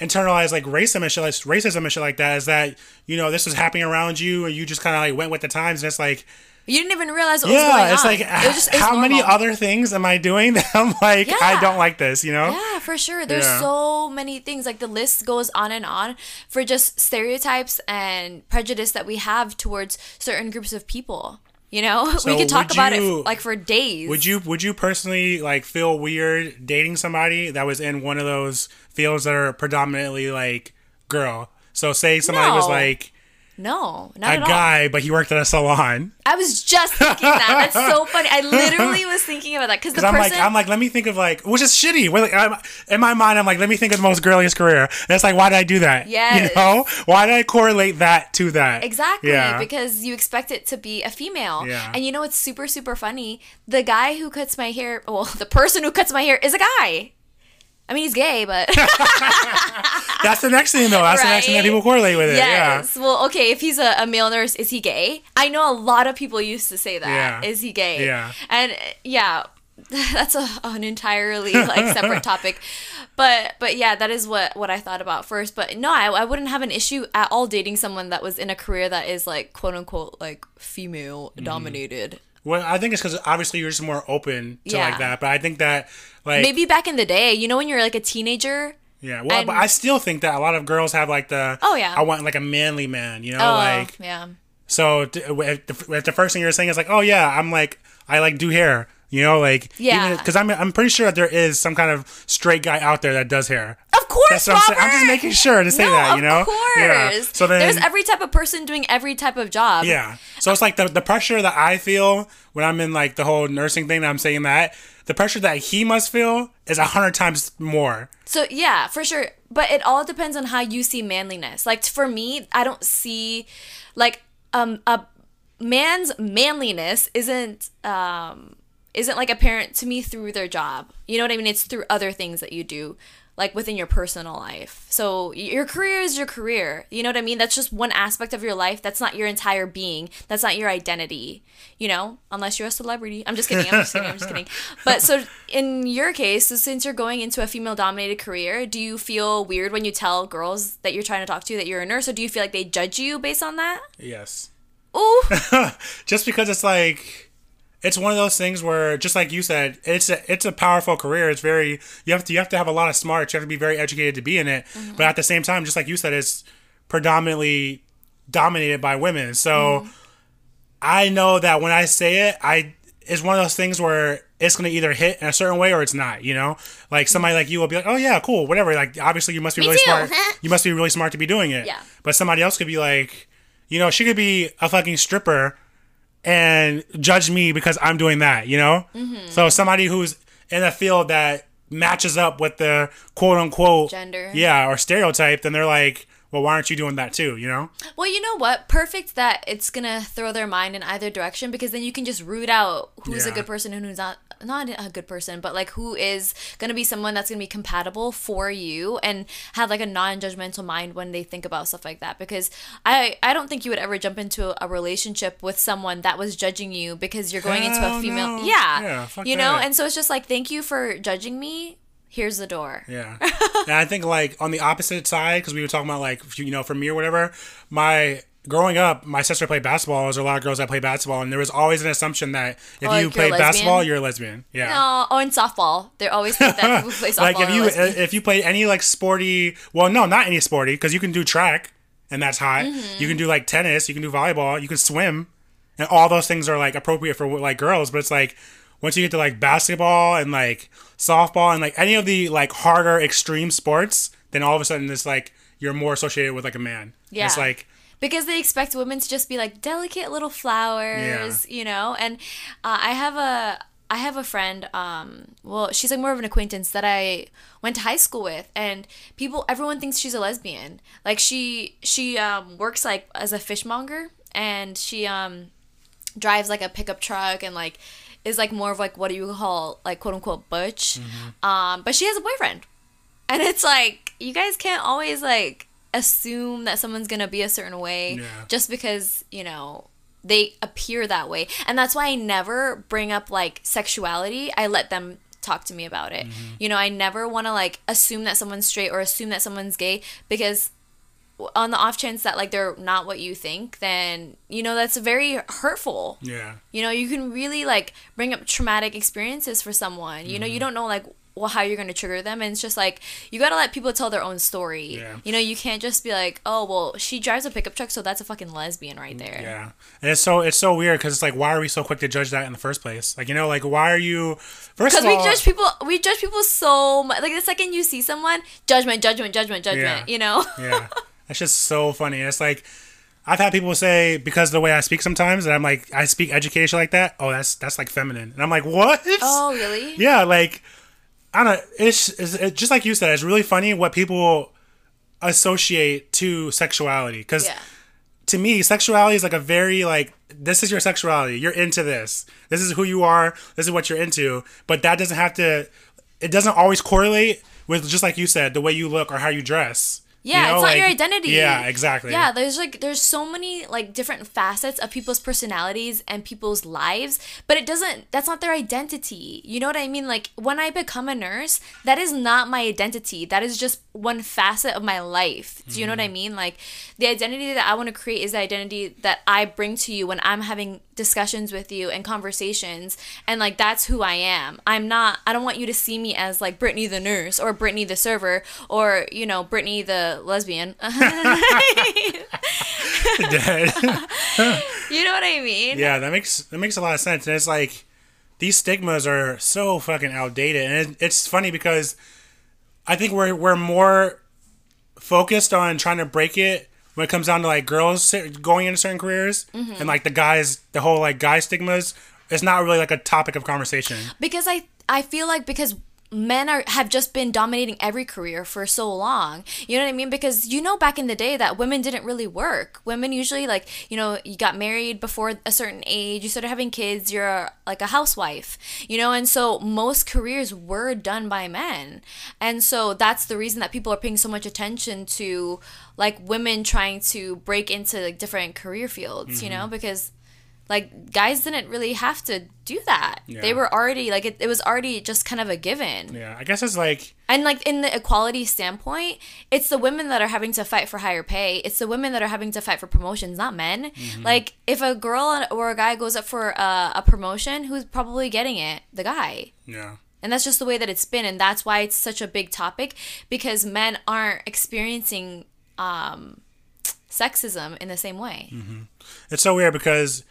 internalized like racism and shit, like racism and shit like that. Is that you know this was happening around you and you just kind of like went with the times and it's like. You didn't even realize what was going Yeah, it's like It was just- how many other things am I doing that I'm like I don't like this, you know? Yeah, for sure. There's Yeah. so many things. Like the list goes on and on for just stereotypes and prejudice that we have towards certain groups of people. You know, we could talk about you- it like for days. Would you would you personally like feel weird dating somebody that was in one of those fields that are predominantly like girl? So say somebody was like No, not a at all. guy, but he worked at a salon. I was just thinking that. That's so funny. I literally was thinking about that because I'm person. like, I'm like, let me think of like, which is shitty. Like, in my mind, I'm like, let me think of the most girliest career. And it's like, why did I do that? Yes. You know, why did I correlate that to that? Exactly, Yeah. because you expect it to be a female. Yeah. And you know what's super, super funny? The guy who cuts my hair, well, the person who cuts my hair is a guy. I mean, he's gay, but. That's the next thing, though. That's the next thing that Right? people correlate with it. yes. Well, okay, if he's a, a male nurse, is he gay? I know a lot of people used to say that. Is Yeah. he gay? Yeah. And yeah, that's a, an entirely like separate topic. But but yeah, that is what what I thought about first. But no, I, I wouldn't have an issue at all dating someone that was in a career that is like quote unquote like female dominated. Well, I think it's because obviously you're just more open to Yeah. like that. But I think that like Maybe back in the day, you know, when you're like a teenager. Yeah, well, And- but I still think that a lot of girls have like the Oh, yeah. I want like a manly man, you know, Oh, like yeah. so. If the, if the first thing you're saying is like, oh yeah, I'm like I like do hair, you know, like Yeah. because I'm I'm pretty sure that there is some kind of straight guy out there that does hair. Of course, That's what I'm saying. I'm just making sure to say no, that, you know. Of course. Yeah. So then there's every type of person doing every type of job. Yeah. So it's like the the pressure that I feel when I'm in like the whole nursing thing that I'm saying that the pressure that he must feel is a hundred times more. So yeah, for sure. But it all depends on how you see manliness. Like for me, I don't see like um a man's manliness isn't um isn't like apparent to me through their job. You know what I mean? It's through other things that you do like within your personal life. So your career is your career. You know what I mean? That's just one aspect of your life. That's not your entire being. That's not your identity. You know, unless you're a celebrity. I'm just kidding. I'm just kidding. I'm just kidding. But so in your case, so since you're going into a female dominated career, do you feel weird when you tell girls that you're trying to talk to that you're a nurse or do you feel like they judge you based on that? Yes. Ooh. just because it's like it's one of those things where just like you said it's a it's a powerful career. It's very you have to you have to have a lot of smarts. You have to be very educated to be in it. Mm-hmm. but at the same time just like you said it's predominantly dominated by women. So Mm-hmm. i know that when i say it i it's one of those things where it's going to either hit in a certain way or it's not you know? Like somebody like you will be like oh yeah cool whatever. Like obviously you must be Me really too. smart. You must be really smart to be doing it. Yeah. but somebody else could be like you know she could be a fucking stripper and judge me because I'm doing that, you know? Mm-hmm. So somebody who's in a field that matches up with the quote unquote Gender. Yeah, or stereotype, then they're like, well, why aren't you doing that too, you know? Well, you know what? Perfect that it's gonna throw their mind in either direction because then you can just root out who's a good person and who's not not a good person, but like who is gonna be someone that's gonna be compatible for you and have like a non-judgmental mind when they think about stuff like that. Because I I don't think you would ever jump into a relationship with someone that was judging you because you're going into a female. no. Yeah, Yeah, you know. that. And so it's just like, thank you for judging me. Here's the door. Yeah, and I think like on the opposite side, because we were talking about like you know for me or whatever, my growing up, my sister played basketball. There was a lot of girls that played basketball, and there was always an assumption that if Oh, you like play basketball, you're a lesbian. Yeah. No, oh, in softball, they always think that people play softball like if you if you play any like sporty, well, no, not any sporty, because you can do track, and that's hot. Mm-hmm. You can do like tennis, you can do volleyball, you can swim, and all those things are like appropriate for like girls. But it's like once you get to like basketball and like softball and like any of the like harder extreme sports, then all of a sudden it's like you're more associated with like a man. Yeah. it's like because they expect women to just be like delicate little flowers, you know. And uh, I have a I have a friend. Um, well, she's like more of an acquaintance that I went to high school with, and people, everyone thinks she's a lesbian. Like she she um, works like as a fishmonger, and she um drives like a pickup truck and like is like more of like what do you call like quote unquote butch. Um, but she has a boyfriend. And it's like you guys can't always like assume that someone's gonna be a certain way Yeah. just because you know they appear that way, and that's why I never bring up like sexuality. I let them talk to me about it. You know, I never want to like assume that someone's straight or assume that someone's gay because on the off chance that like they're not what you think, then you know that's very hurtful. yeah. You know, you can really like bring up traumatic experiences for someone. You know, Mm-hmm. you don't know like well how you're gonna trigger them, and it's just like you gotta let people tell their own story. Yeah. You know, you can't just be like, oh well, she drives a pickup truck, so that's a fucking lesbian right there. Yeah, and it's so it's so weird because it's like, why are we so quick to judge that in the first place? Like, you know, like why are you? First Because we all, judge people, we judge people so much. Like the second you see someone, judgment, judgment, judgment, judgment. Yeah. You know. yeah, That's just so funny. It's like I've had people say because of the way I speak sometimes, and I'm like, I speak education like that. Oh, that's that's like feminine, and I'm like, what? oh really? Yeah, like I don't. know. It's, it's, it's just like you said. It's really funny what people associate to sexuality because Yeah. to me, sexuality is like a very like this is your sexuality. You're into this. This is who you are. This is what you're into. But that doesn't have to. It doesn't always correlate with just like you said, the way you look or how you dress. Yeah, You know, it's not like- your identity. Yeah, exactly. Yeah, there's like there's so many like different facets of people's personalities and people's lives, but it doesn't that's not their identity. You know what I mean? Like when I become a nurse, that is not my identity. That is just one facet of my life. Do you know what I mm-hmm. mean? Like the identity that I want to create is the identity that I bring to you when I'm having discussions with you and conversations and like that's who I am. I'm not I don't want you to see me as like Brittany the nurse or Brittany the server or you know Brittany the lesbian. you know what I mean? yeah, that makes that makes a lot of sense. And it's like these stigmas are so fucking outdated, and it, it's funny because I think we're we're more focused on trying to break it when it comes down to like girls going into certain careers, Mm-hmm. and like the guys, the whole like guy stigmas. It's not really like a topic of conversation. because I I feel like because men are have just been dominating every career for so long. You know what I mean? Because you know back in the day that women didn't really work. Women usually like, you know, you got married before a certain age, you started having kids, you're like a housewife. You know, and so most careers were done by men. And so that's the reason that people are paying so much attention to like women trying to break into like different career fields, you know, mm-hmm. because like guys didn't really have to do that. They were already like it, it was already just kind of a given. Yeah, I guess it's like and like in the equality standpoint it's the women that are having to fight for higher pay. It's the women that are having to fight for promotions not men. Mm-hmm. like if a girl or a guy goes up for a, a promotion who's probably getting it? The guy. Yeah. and that's just the way that it's been and that's why it's such a big topic because men aren't experiencing um sexism in the same way. It's so weird because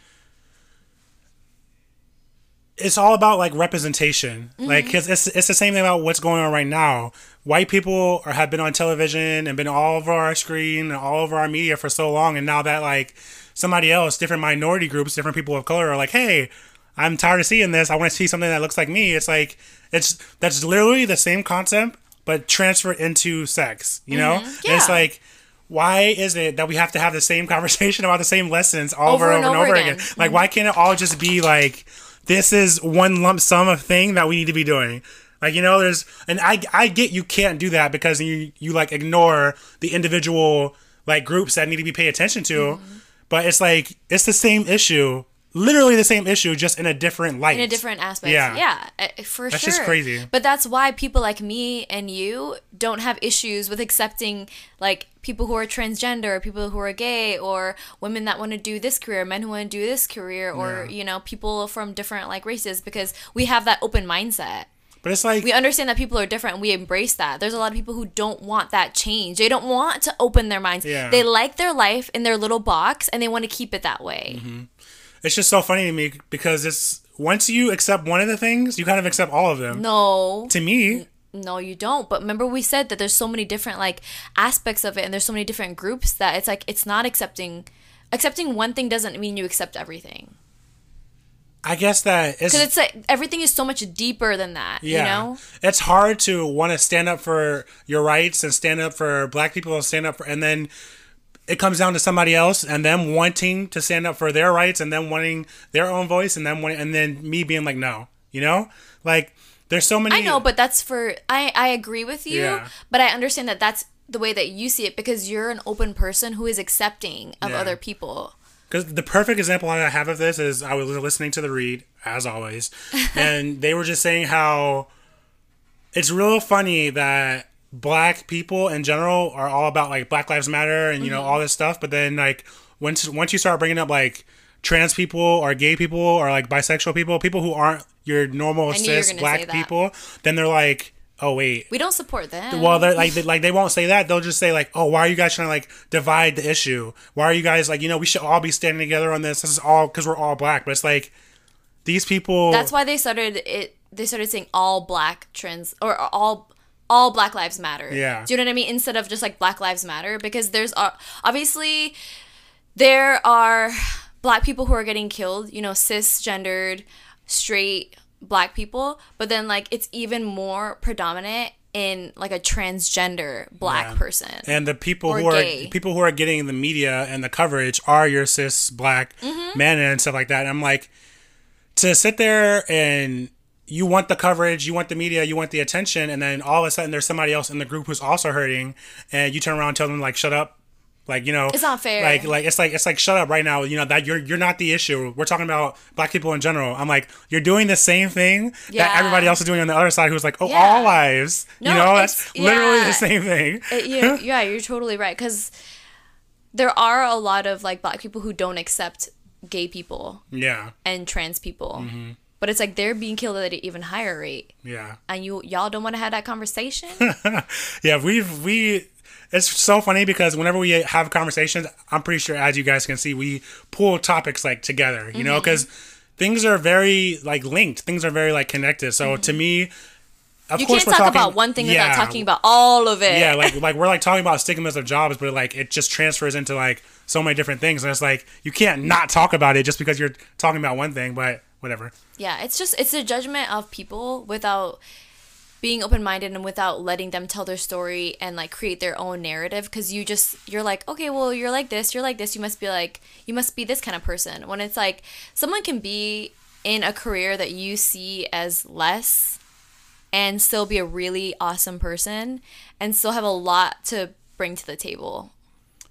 it's all about like representation. Mm-hmm. Like, cause it's it's the same thing about what's going on right now. White people are, have been on television and been all over our screen and all over our media for so long, and now that like somebody else, different minority groups, different people of color are like, hey. I'm tired of seeing this. I want to see something that looks like me. It's like it's that's literally the same concept, but transferred into sex. You know, mm-hmm. And it's Yeah. like why is it that we have to have the same conversation about the same lessons over, and over, and over, again? Like, why can't it all just be like this is one lump sum of thing that we need to be doing. Like you know, there's and I I get you can't do that because you you like ignore the individual like groups that need to be paid attention to. Mm-hmm. But it's like it's the same issue, literally the same issue, just in a different light. in a different aspect. Yeah. Yeah, uh, for That's sure. just crazy. But that's why people like me and you don't have issues with accepting like people who are transgender, people who are gay, or women that want to do this career, men who want to do this career, or Yeah. you know people from different like races because we have that open mindset. But it's like We understand that people are different and we embrace that. There's a lot of people who don't want that change. They don't want to open their minds. Yeah. They like their life in their little box and they want to keep it that way. Mm-hmm. It's just so funny to me because it's once you accept one of the things, you kind of accept all of them. No. To me, No, you don't. But remember, we said that there's so many different like aspects of it, and there's so many different groups that it's like it's not accepting. Accepting one thing doesn't mean you accept everything, I guess that it's because it's like everything is so much deeper than that. yeah, You know, it's hard to want to stand up for your rights and stand up for black people and stand up for, and then it comes down to somebody else and them wanting to stand up for their rights and them wanting their own voice and then wanting, and then me being like no, you know, like there's so many. I know, but that's for I. I agree with you, Yeah. but I understand that that's the way that you see it because you're an open person who is accepting of Yeah. other people. Because the perfect example I have of this is I was listening to the read as always, and they were just saying how it's real funny that black people in general are all about like Black Lives Matter and you know mm-hmm. all this stuff, but then like once once you start bringing up like trans people or gay people or like bisexual people, people who aren't your normal knew you were cis black people, then they're like, oh wait, We don't support them. well, they're like they, like they won't say that. They'll just say like, "Oh, why are you guys trying to like divide the issue? Why are you guys like you know we should all be standing together on this? This is all because we're all black." But it's like these people. That's why they started it. They started saying all black trans or all all Black Lives Matter. Yeah. Do you know what I mean? Instead of just like Black Lives Matter, because there's uh, obviously there are black people who are getting killed. You know, cisgendered, straight black people, but then like it's even more predominant in like a transgender black Yeah. person. and the people who are people who are getting the media and the coverage are your cis black Mm-hmm. men and stuff like that. And I'm like to sit there and you want the coverage, you want the media, you want the attention, and then all of a sudden there's somebody else in the group who's also hurting, and you turn around and tell them like, "Shut up." Like you know, It's not fair. Like, like it's like it's like shut up right now. You know that you're you're not the issue. We're talking about black people in general. I'm like you're doing the same thing that everybody else is doing on the other side. Who's like, oh, Yeah. all lives. No, you know, that's literally yeah. the same thing. It- you, yeah, you're totally right. Because there are a lot of like black people who don't accept gay people Yeah, and trans people. Mm-hmm. But it's like they're being killed at an even higher rate, yeah. and you y'all don't want to have that conversation. yeah, we've we. It's so funny because whenever we have conversations, I'm pretty sure, as you guys can see, we pull topics like together. You Mm-hmm. know, because things are very like linked. Things are very like connected. So to me, of Mm-hmm. you can't talk talking about one thing yeah, without talking about all of it. Yeah, like like we're like talking about stigmas of jobs, but like it just transfers into like so many different things, and it's like you can't not talk about it just because you're talking about one thing. But whatever. yeah. It's just it's a judgment of people without being open-minded and without letting them tell their story and like create their own narrative because you just you're like okay well you're like this you're like this you must be like you must be this kind of person when it's like someone can be in a career that you see as less and still be a really awesome person and still have a lot to bring to the table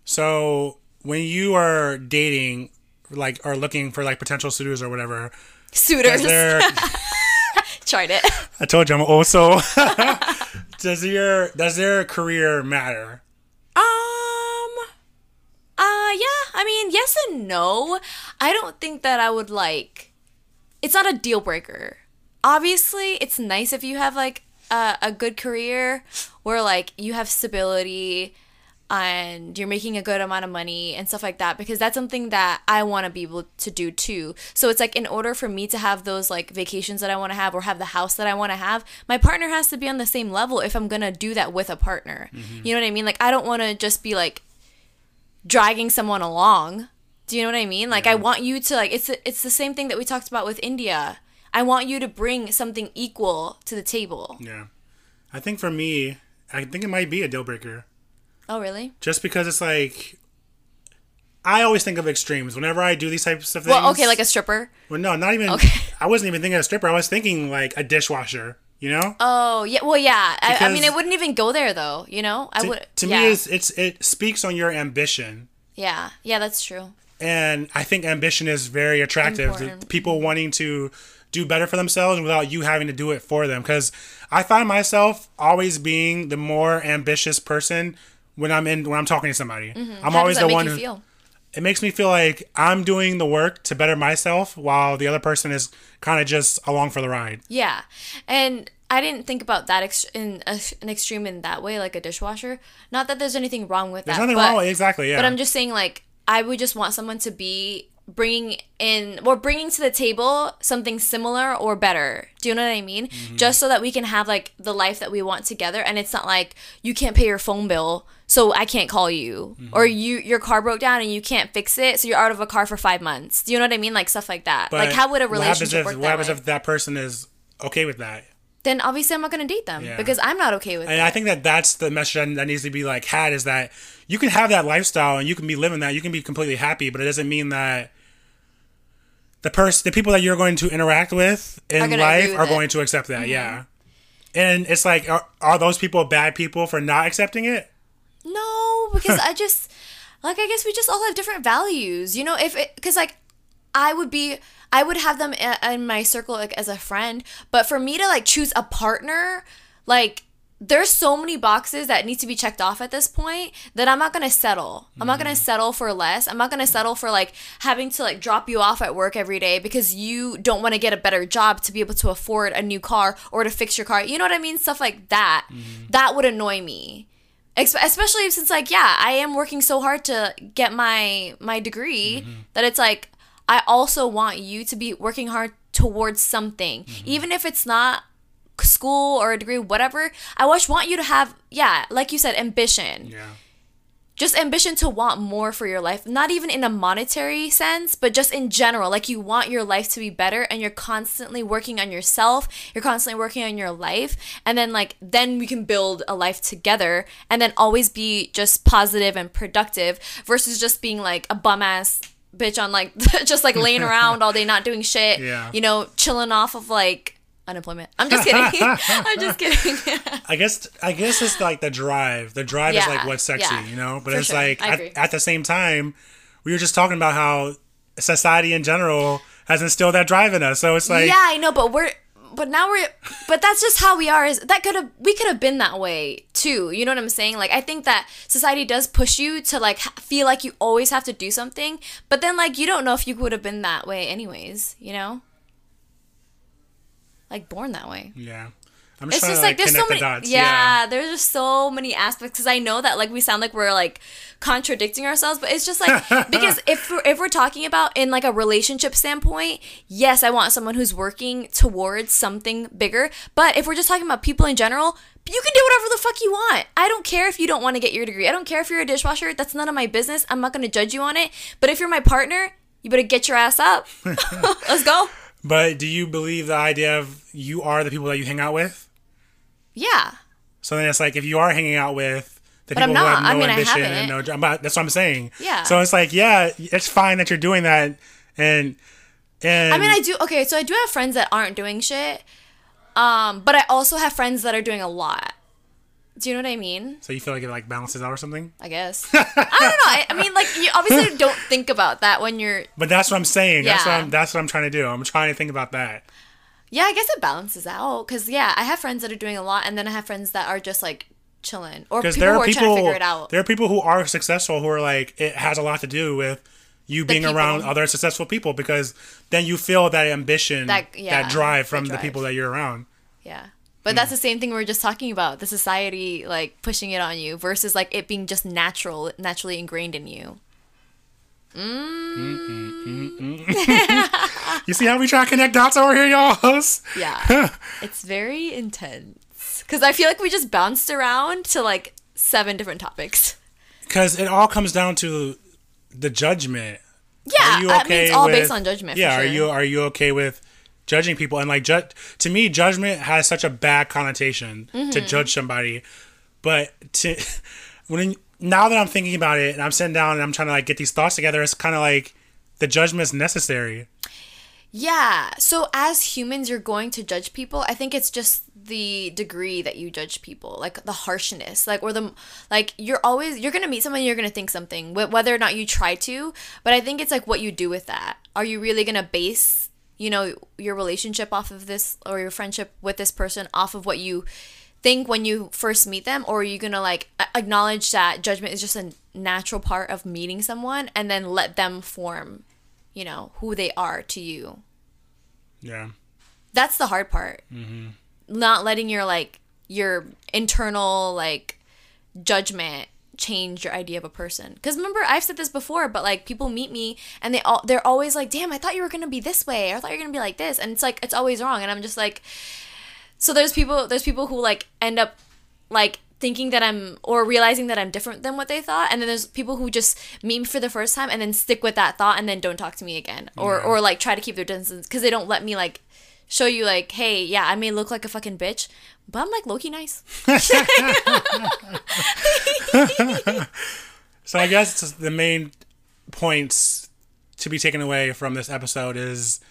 So when you are dating, like, or looking for like potential suitors or whatever, suitors their tried it I told you I'm also does your does their career matter? Um. Uh. Yeah. I mean, yes and no. I don't think that I would like. It's not a deal breaker. Obviously, it's nice if you have like a, a good career where like you have stability and you're making a good amount of money and stuff like that because that's something that I want to be able to do too. So it's like in order for me to have those like vacations that I want to have or have the house that I want to have, my partner has to be on the same level if I'm going to do that with a partner. Mm-hmm. You know what I mean? Like I don't want to just be like dragging someone along. Do you know what I mean? Like I want you to like it's it's the same thing that we talked about with India. I want you to bring something equal to the table. Yeah, I think for me, I think it might be a deal breaker. Oh, really? just because it's like I always think of extremes whenever I do these types of things. Well, okay, like a stripper. Well, no, not even. Okay. I wasn't even thinking of a stripper. I was thinking like a dishwasher. You know. Oh yeah, well yeah. I, I mean, it wouldn't even go there though. You know, I to, would. to yeah. me, it's, it's it speaks on your ambition. yeah, yeah, that's true. and I think ambition is very attractive people mm-hmm. wanting to do better for themselves without you having to do it for them. Because I find myself always being the more ambitious person when I'm in when I'm talking to somebody. I'm Mm-hmm. How always the one. Who, feel? it makes me feel like I'm doing the work to better myself, while the other person is kind of just along for the ride. Yeah, and I didn't think about that ex- in a, an extreme in that way, like a dishwasher. Not that there's anything wrong with There's that. nothing but, wrong with exactly. Yeah, But I'm just saying, like, I would just want someone to be bringing in or bringing to the table something similar or better. Do you know what I mean? Mm-hmm. Just so that we can have like the life that we want together, and it's not like you can't pay your phone bill, so I can't call you, Mm-hmm. or you your car broke down and you can't fix it, so you're out of a car for five months. Do you know what I mean? Like stuff like that. like, how would a what happens relationship if, work What happens way? if that person is okay with that? then obviously I'm not gonna date them Yeah. because I'm not okay with And it. I think that that's the message that needs to be like had is that you can have that lifestyle and you can be living that. You can be completely happy, but it doesn't mean that the person, the people that you're going to interact with in Are life with are it. Mm-hmm. going to accept that. Yeah. And it's like, are, are those people bad people for not accepting it? No, because I just like I guess we just all have different values. You know, if it because like I would be I would have them in, in my circle like as a friend, but for me to like choose a partner, like there's so many boxes that need to be checked off at this point that I'm not gonna settle. I'm not gonna mm-hmm. settle for less. I'm not gonna settle for like having to like drop you off at work every day because you don't want to get a better job to be able to afford a new car or to fix your car. You know what I mean? Stuff like that. Mm-hmm. That would annoy me. Especially since like yeah i am working so hard to get my my degree mm-hmm. that it's like i also want you to be working hard towards something even if it's not school or a degree whatever i just want you to have yeah like you said ambition Yeah. just ambition to want more for your life not even in a monetary sense but just in general like you want your life to be better and you're constantly working on yourself you're constantly working on your life and then like then we can build a life together and then always be just positive and productive versus just being like a bum ass bitch on like just like laying around all day not doing shit Yeah. you know chilling off of like unemployment i'm just kidding i'm just kidding I guess I guess it's like the drive. The drive is like what's sexy, yeah, you know. But it's sure. like at, at the same time, we were just talking about how society in general has instilled that drive in us. So it's like yeah, I know, but we're but now we're but that's just how we are. Is that could have we could have been that way too. You know what I'm saying? Like I think that society does push you to like feel like you always have to do something, but then like you don't know if you would have been that way anyways. You know, like born that way. yeah. I'm just It's just to like like, there's so many. the dots. Yeah, there's just so many aspects because I know that like we sound like we're like contradicting ourselves, but it's just like because if we're, if we're talking about in like a relationship standpoint, yes, I want someone who's working towards something bigger. But if we're just talking about people in general, you can do whatever the fuck you want. I don't care if you don't want to get your degree. I don't care if you're a dishwasher. That's none of my business. I'm not gonna judge you on it. But if you're my partner, you better get your ass up. Let's go. But do you believe the idea of you are the people that you hang out with? Yeah. So then it's like if you are hanging out with the But people who have no I mean, I ambition and no, dr- that's what I'm saying. Yeah. So it's like, yeah, it's fine that you're doing that, and and I mean, I do. Okay, so I do have friends that aren't doing shit, um, but I also have friends that are doing a lot. Do you know what I mean? so you feel like it like balances out or something. I guess. I don't know. I, I mean, like you obviously don't think about that when you're. But that's what I'm saying. That's what Yeah. I'm. That's what I'm trying to do. I'm trying to think about that. Yeah, I guess it balances out because yeah, I have friends that are doing a lot, and then I have friends that are just like chilling, or people there are are people. trying to figure it out. There are people who are successful who are like it has a lot to do with you being around other successful people because then you feel that ambition, That- that, drive from that the people that you're around. Yeah. But that's mm. the same thing we are just talking about the society like pushing it on you versus like it being just natural, naturally ingrained in you. Mm. You see how we try to connect dots over here, y'all? Yeah. it's very intense. Because I feel like we just bounced around to like seven different topics. Because it all comes down to the judgment. Yeah. Are you I mean, it's all with- based on judgment. Yeah, for are you are you okay with judging people and like ju- to me judgment has such a bad connotation to Mm-hmm. judge somebody, but to when now that I'm thinking about it and I'm sitting down and I'm trying to like get these thoughts together, it's kind of like the judgment's necessary. Yeah. So as humans, you're going to judge people. I think it's just the degree that you judge people, like the harshness, like or the like. You're always you're gonna meet someone, you're gonna think something, wh- whether or not you try to. But I think it's like what you do with that. Are you really gonna base, you know, your relationship off of this or your friendship with this person off of what you think when you first meet them, or are you gonna like acknowledge that judgment is just a natural part of meeting someone, and then let them form, you know, who they are to you? Yeah. that's the hard part. Mm-hmm. Not letting your like your internal like judgment change your idea of a person. Because remember i've said this before but like people meet me and they all they're always like damn i thought you were gonna be this way. Or i thought you were gonna be like this. And it's like it's always wrong. And i'm just like so there's people there's people who like end up like thinking that i'm or realizing that i'm different than what they thought. And then there's people who just meet me for the first time and then stick with that thought and then don't talk to me again or Yeah. or like try to keep their distance because they don't let me like show you like hey yeah i may look like a fucking bitch but i'm like low-key nice So I guess the main points to be taken away from this episode is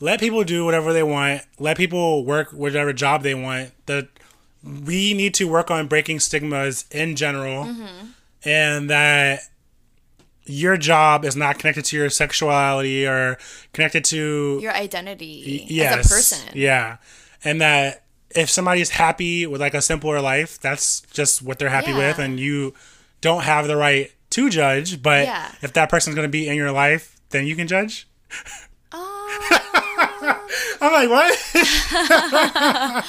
let people do whatever they want. Let people work whatever job they want. That we need to work on breaking stigmas in general, mm-hmm. and that your job is not connected to your sexuality or connected to your identity yes, as a person Yeah, and that if somebody's happy with like a simpler life, that's just what they're happy Yeah. with, and you don't have the right to judge. But Yeah. if that person's gonna be in your life, then you can judge. Oh. I'm like, what?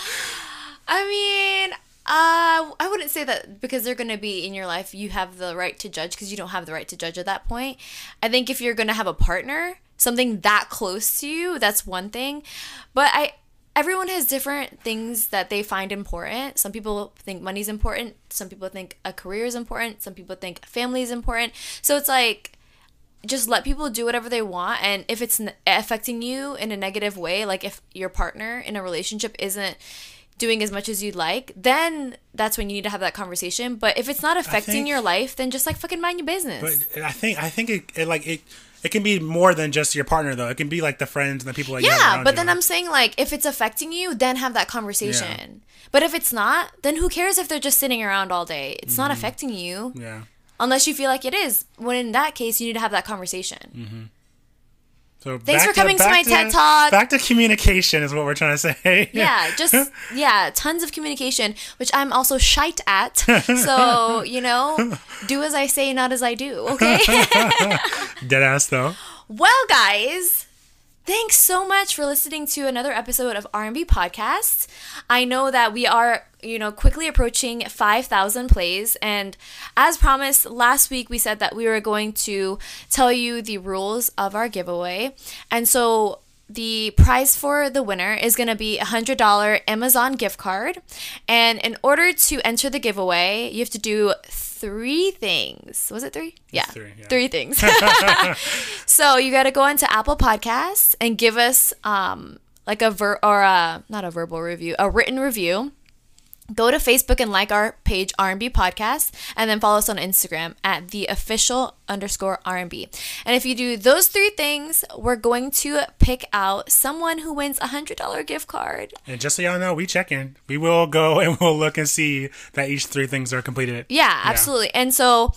I mean, uh, I wouldn't say that because they're going to be in your life, you have the right to judge because you don't have the right to judge at that point. I think if you're going to have a partner, something that close to you, that's one thing. But I, everyone has different things that they find important. Some people think money's important. Some people think a career is important. Some people think family is important. So it's like, just let people do whatever they want and if it's affecting you in a negative way like if your partner in a relationship isn't doing as much as you'd like then that's when you need to have that conversation but if it's not affecting think- your life then just like fucking mind your business But I think I think it, it like it. It can be more than just your partner, though. It can be like the friends and the people that you yeah but you. then i'm saying like if it's affecting you then have that conversation but if it's not then who cares if they're just sitting around all day it's Mm-hmm. not affecting you yeah. unless you feel like it is when in that case you need to have that conversation So Thanks back for coming to my back TED Talk. Back to communication is what we're trying to say. yeah just yeah tons of communication which i'm also shite at so you know do as i say not as i do okay Dead ass though. well guys thanks so much for listening to another episode of r&b podcasts i know that we are you know quickly approaching 5000 plays and as promised last week we said that we were going to tell you the rules of our giveaway and so the prize for the winner is going to be a $100 Amazon gift card. And in order to enter the giveaway, you have to do three things. Was it three? Yeah. three, yeah. Three things. so you got to go into Apple Podcasts and give us um like a ver or a not a verbal review, a written review. Go to Facebook and like our page R&B Podcast, and then follow us on Instagram at the official underscore R&B. And if you do those three things, we're going to pick out someone who wins a hundred dollar gift card. And just so y'all know, we check in. We will go and we'll look and see that each three things are completed. Yeah, absolutely. And so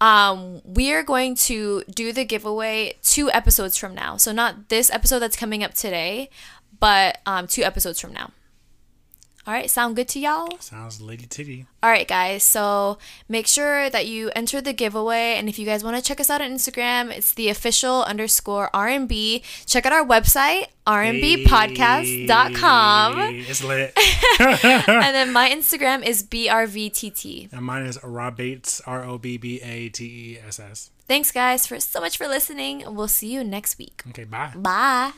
um, we are going to do the giveaway two episodes from now. So not this episode that's coming up today, but um, two episodes from now. All right, sound good to y'all? Sounds lady titty. All right, guys. So make sure that you enter the giveaway, and if you guys want to check us out on Instagram, it's the official underscore R&B. Check out our website rnbpodcast.com, Hey, It's lit. and then my Instagram is brvtt. and mine is Rob Bates, R O B B A T E S S. Thanks, guys, for so much for listening. We'll see you next week. Okay, bye. Bye.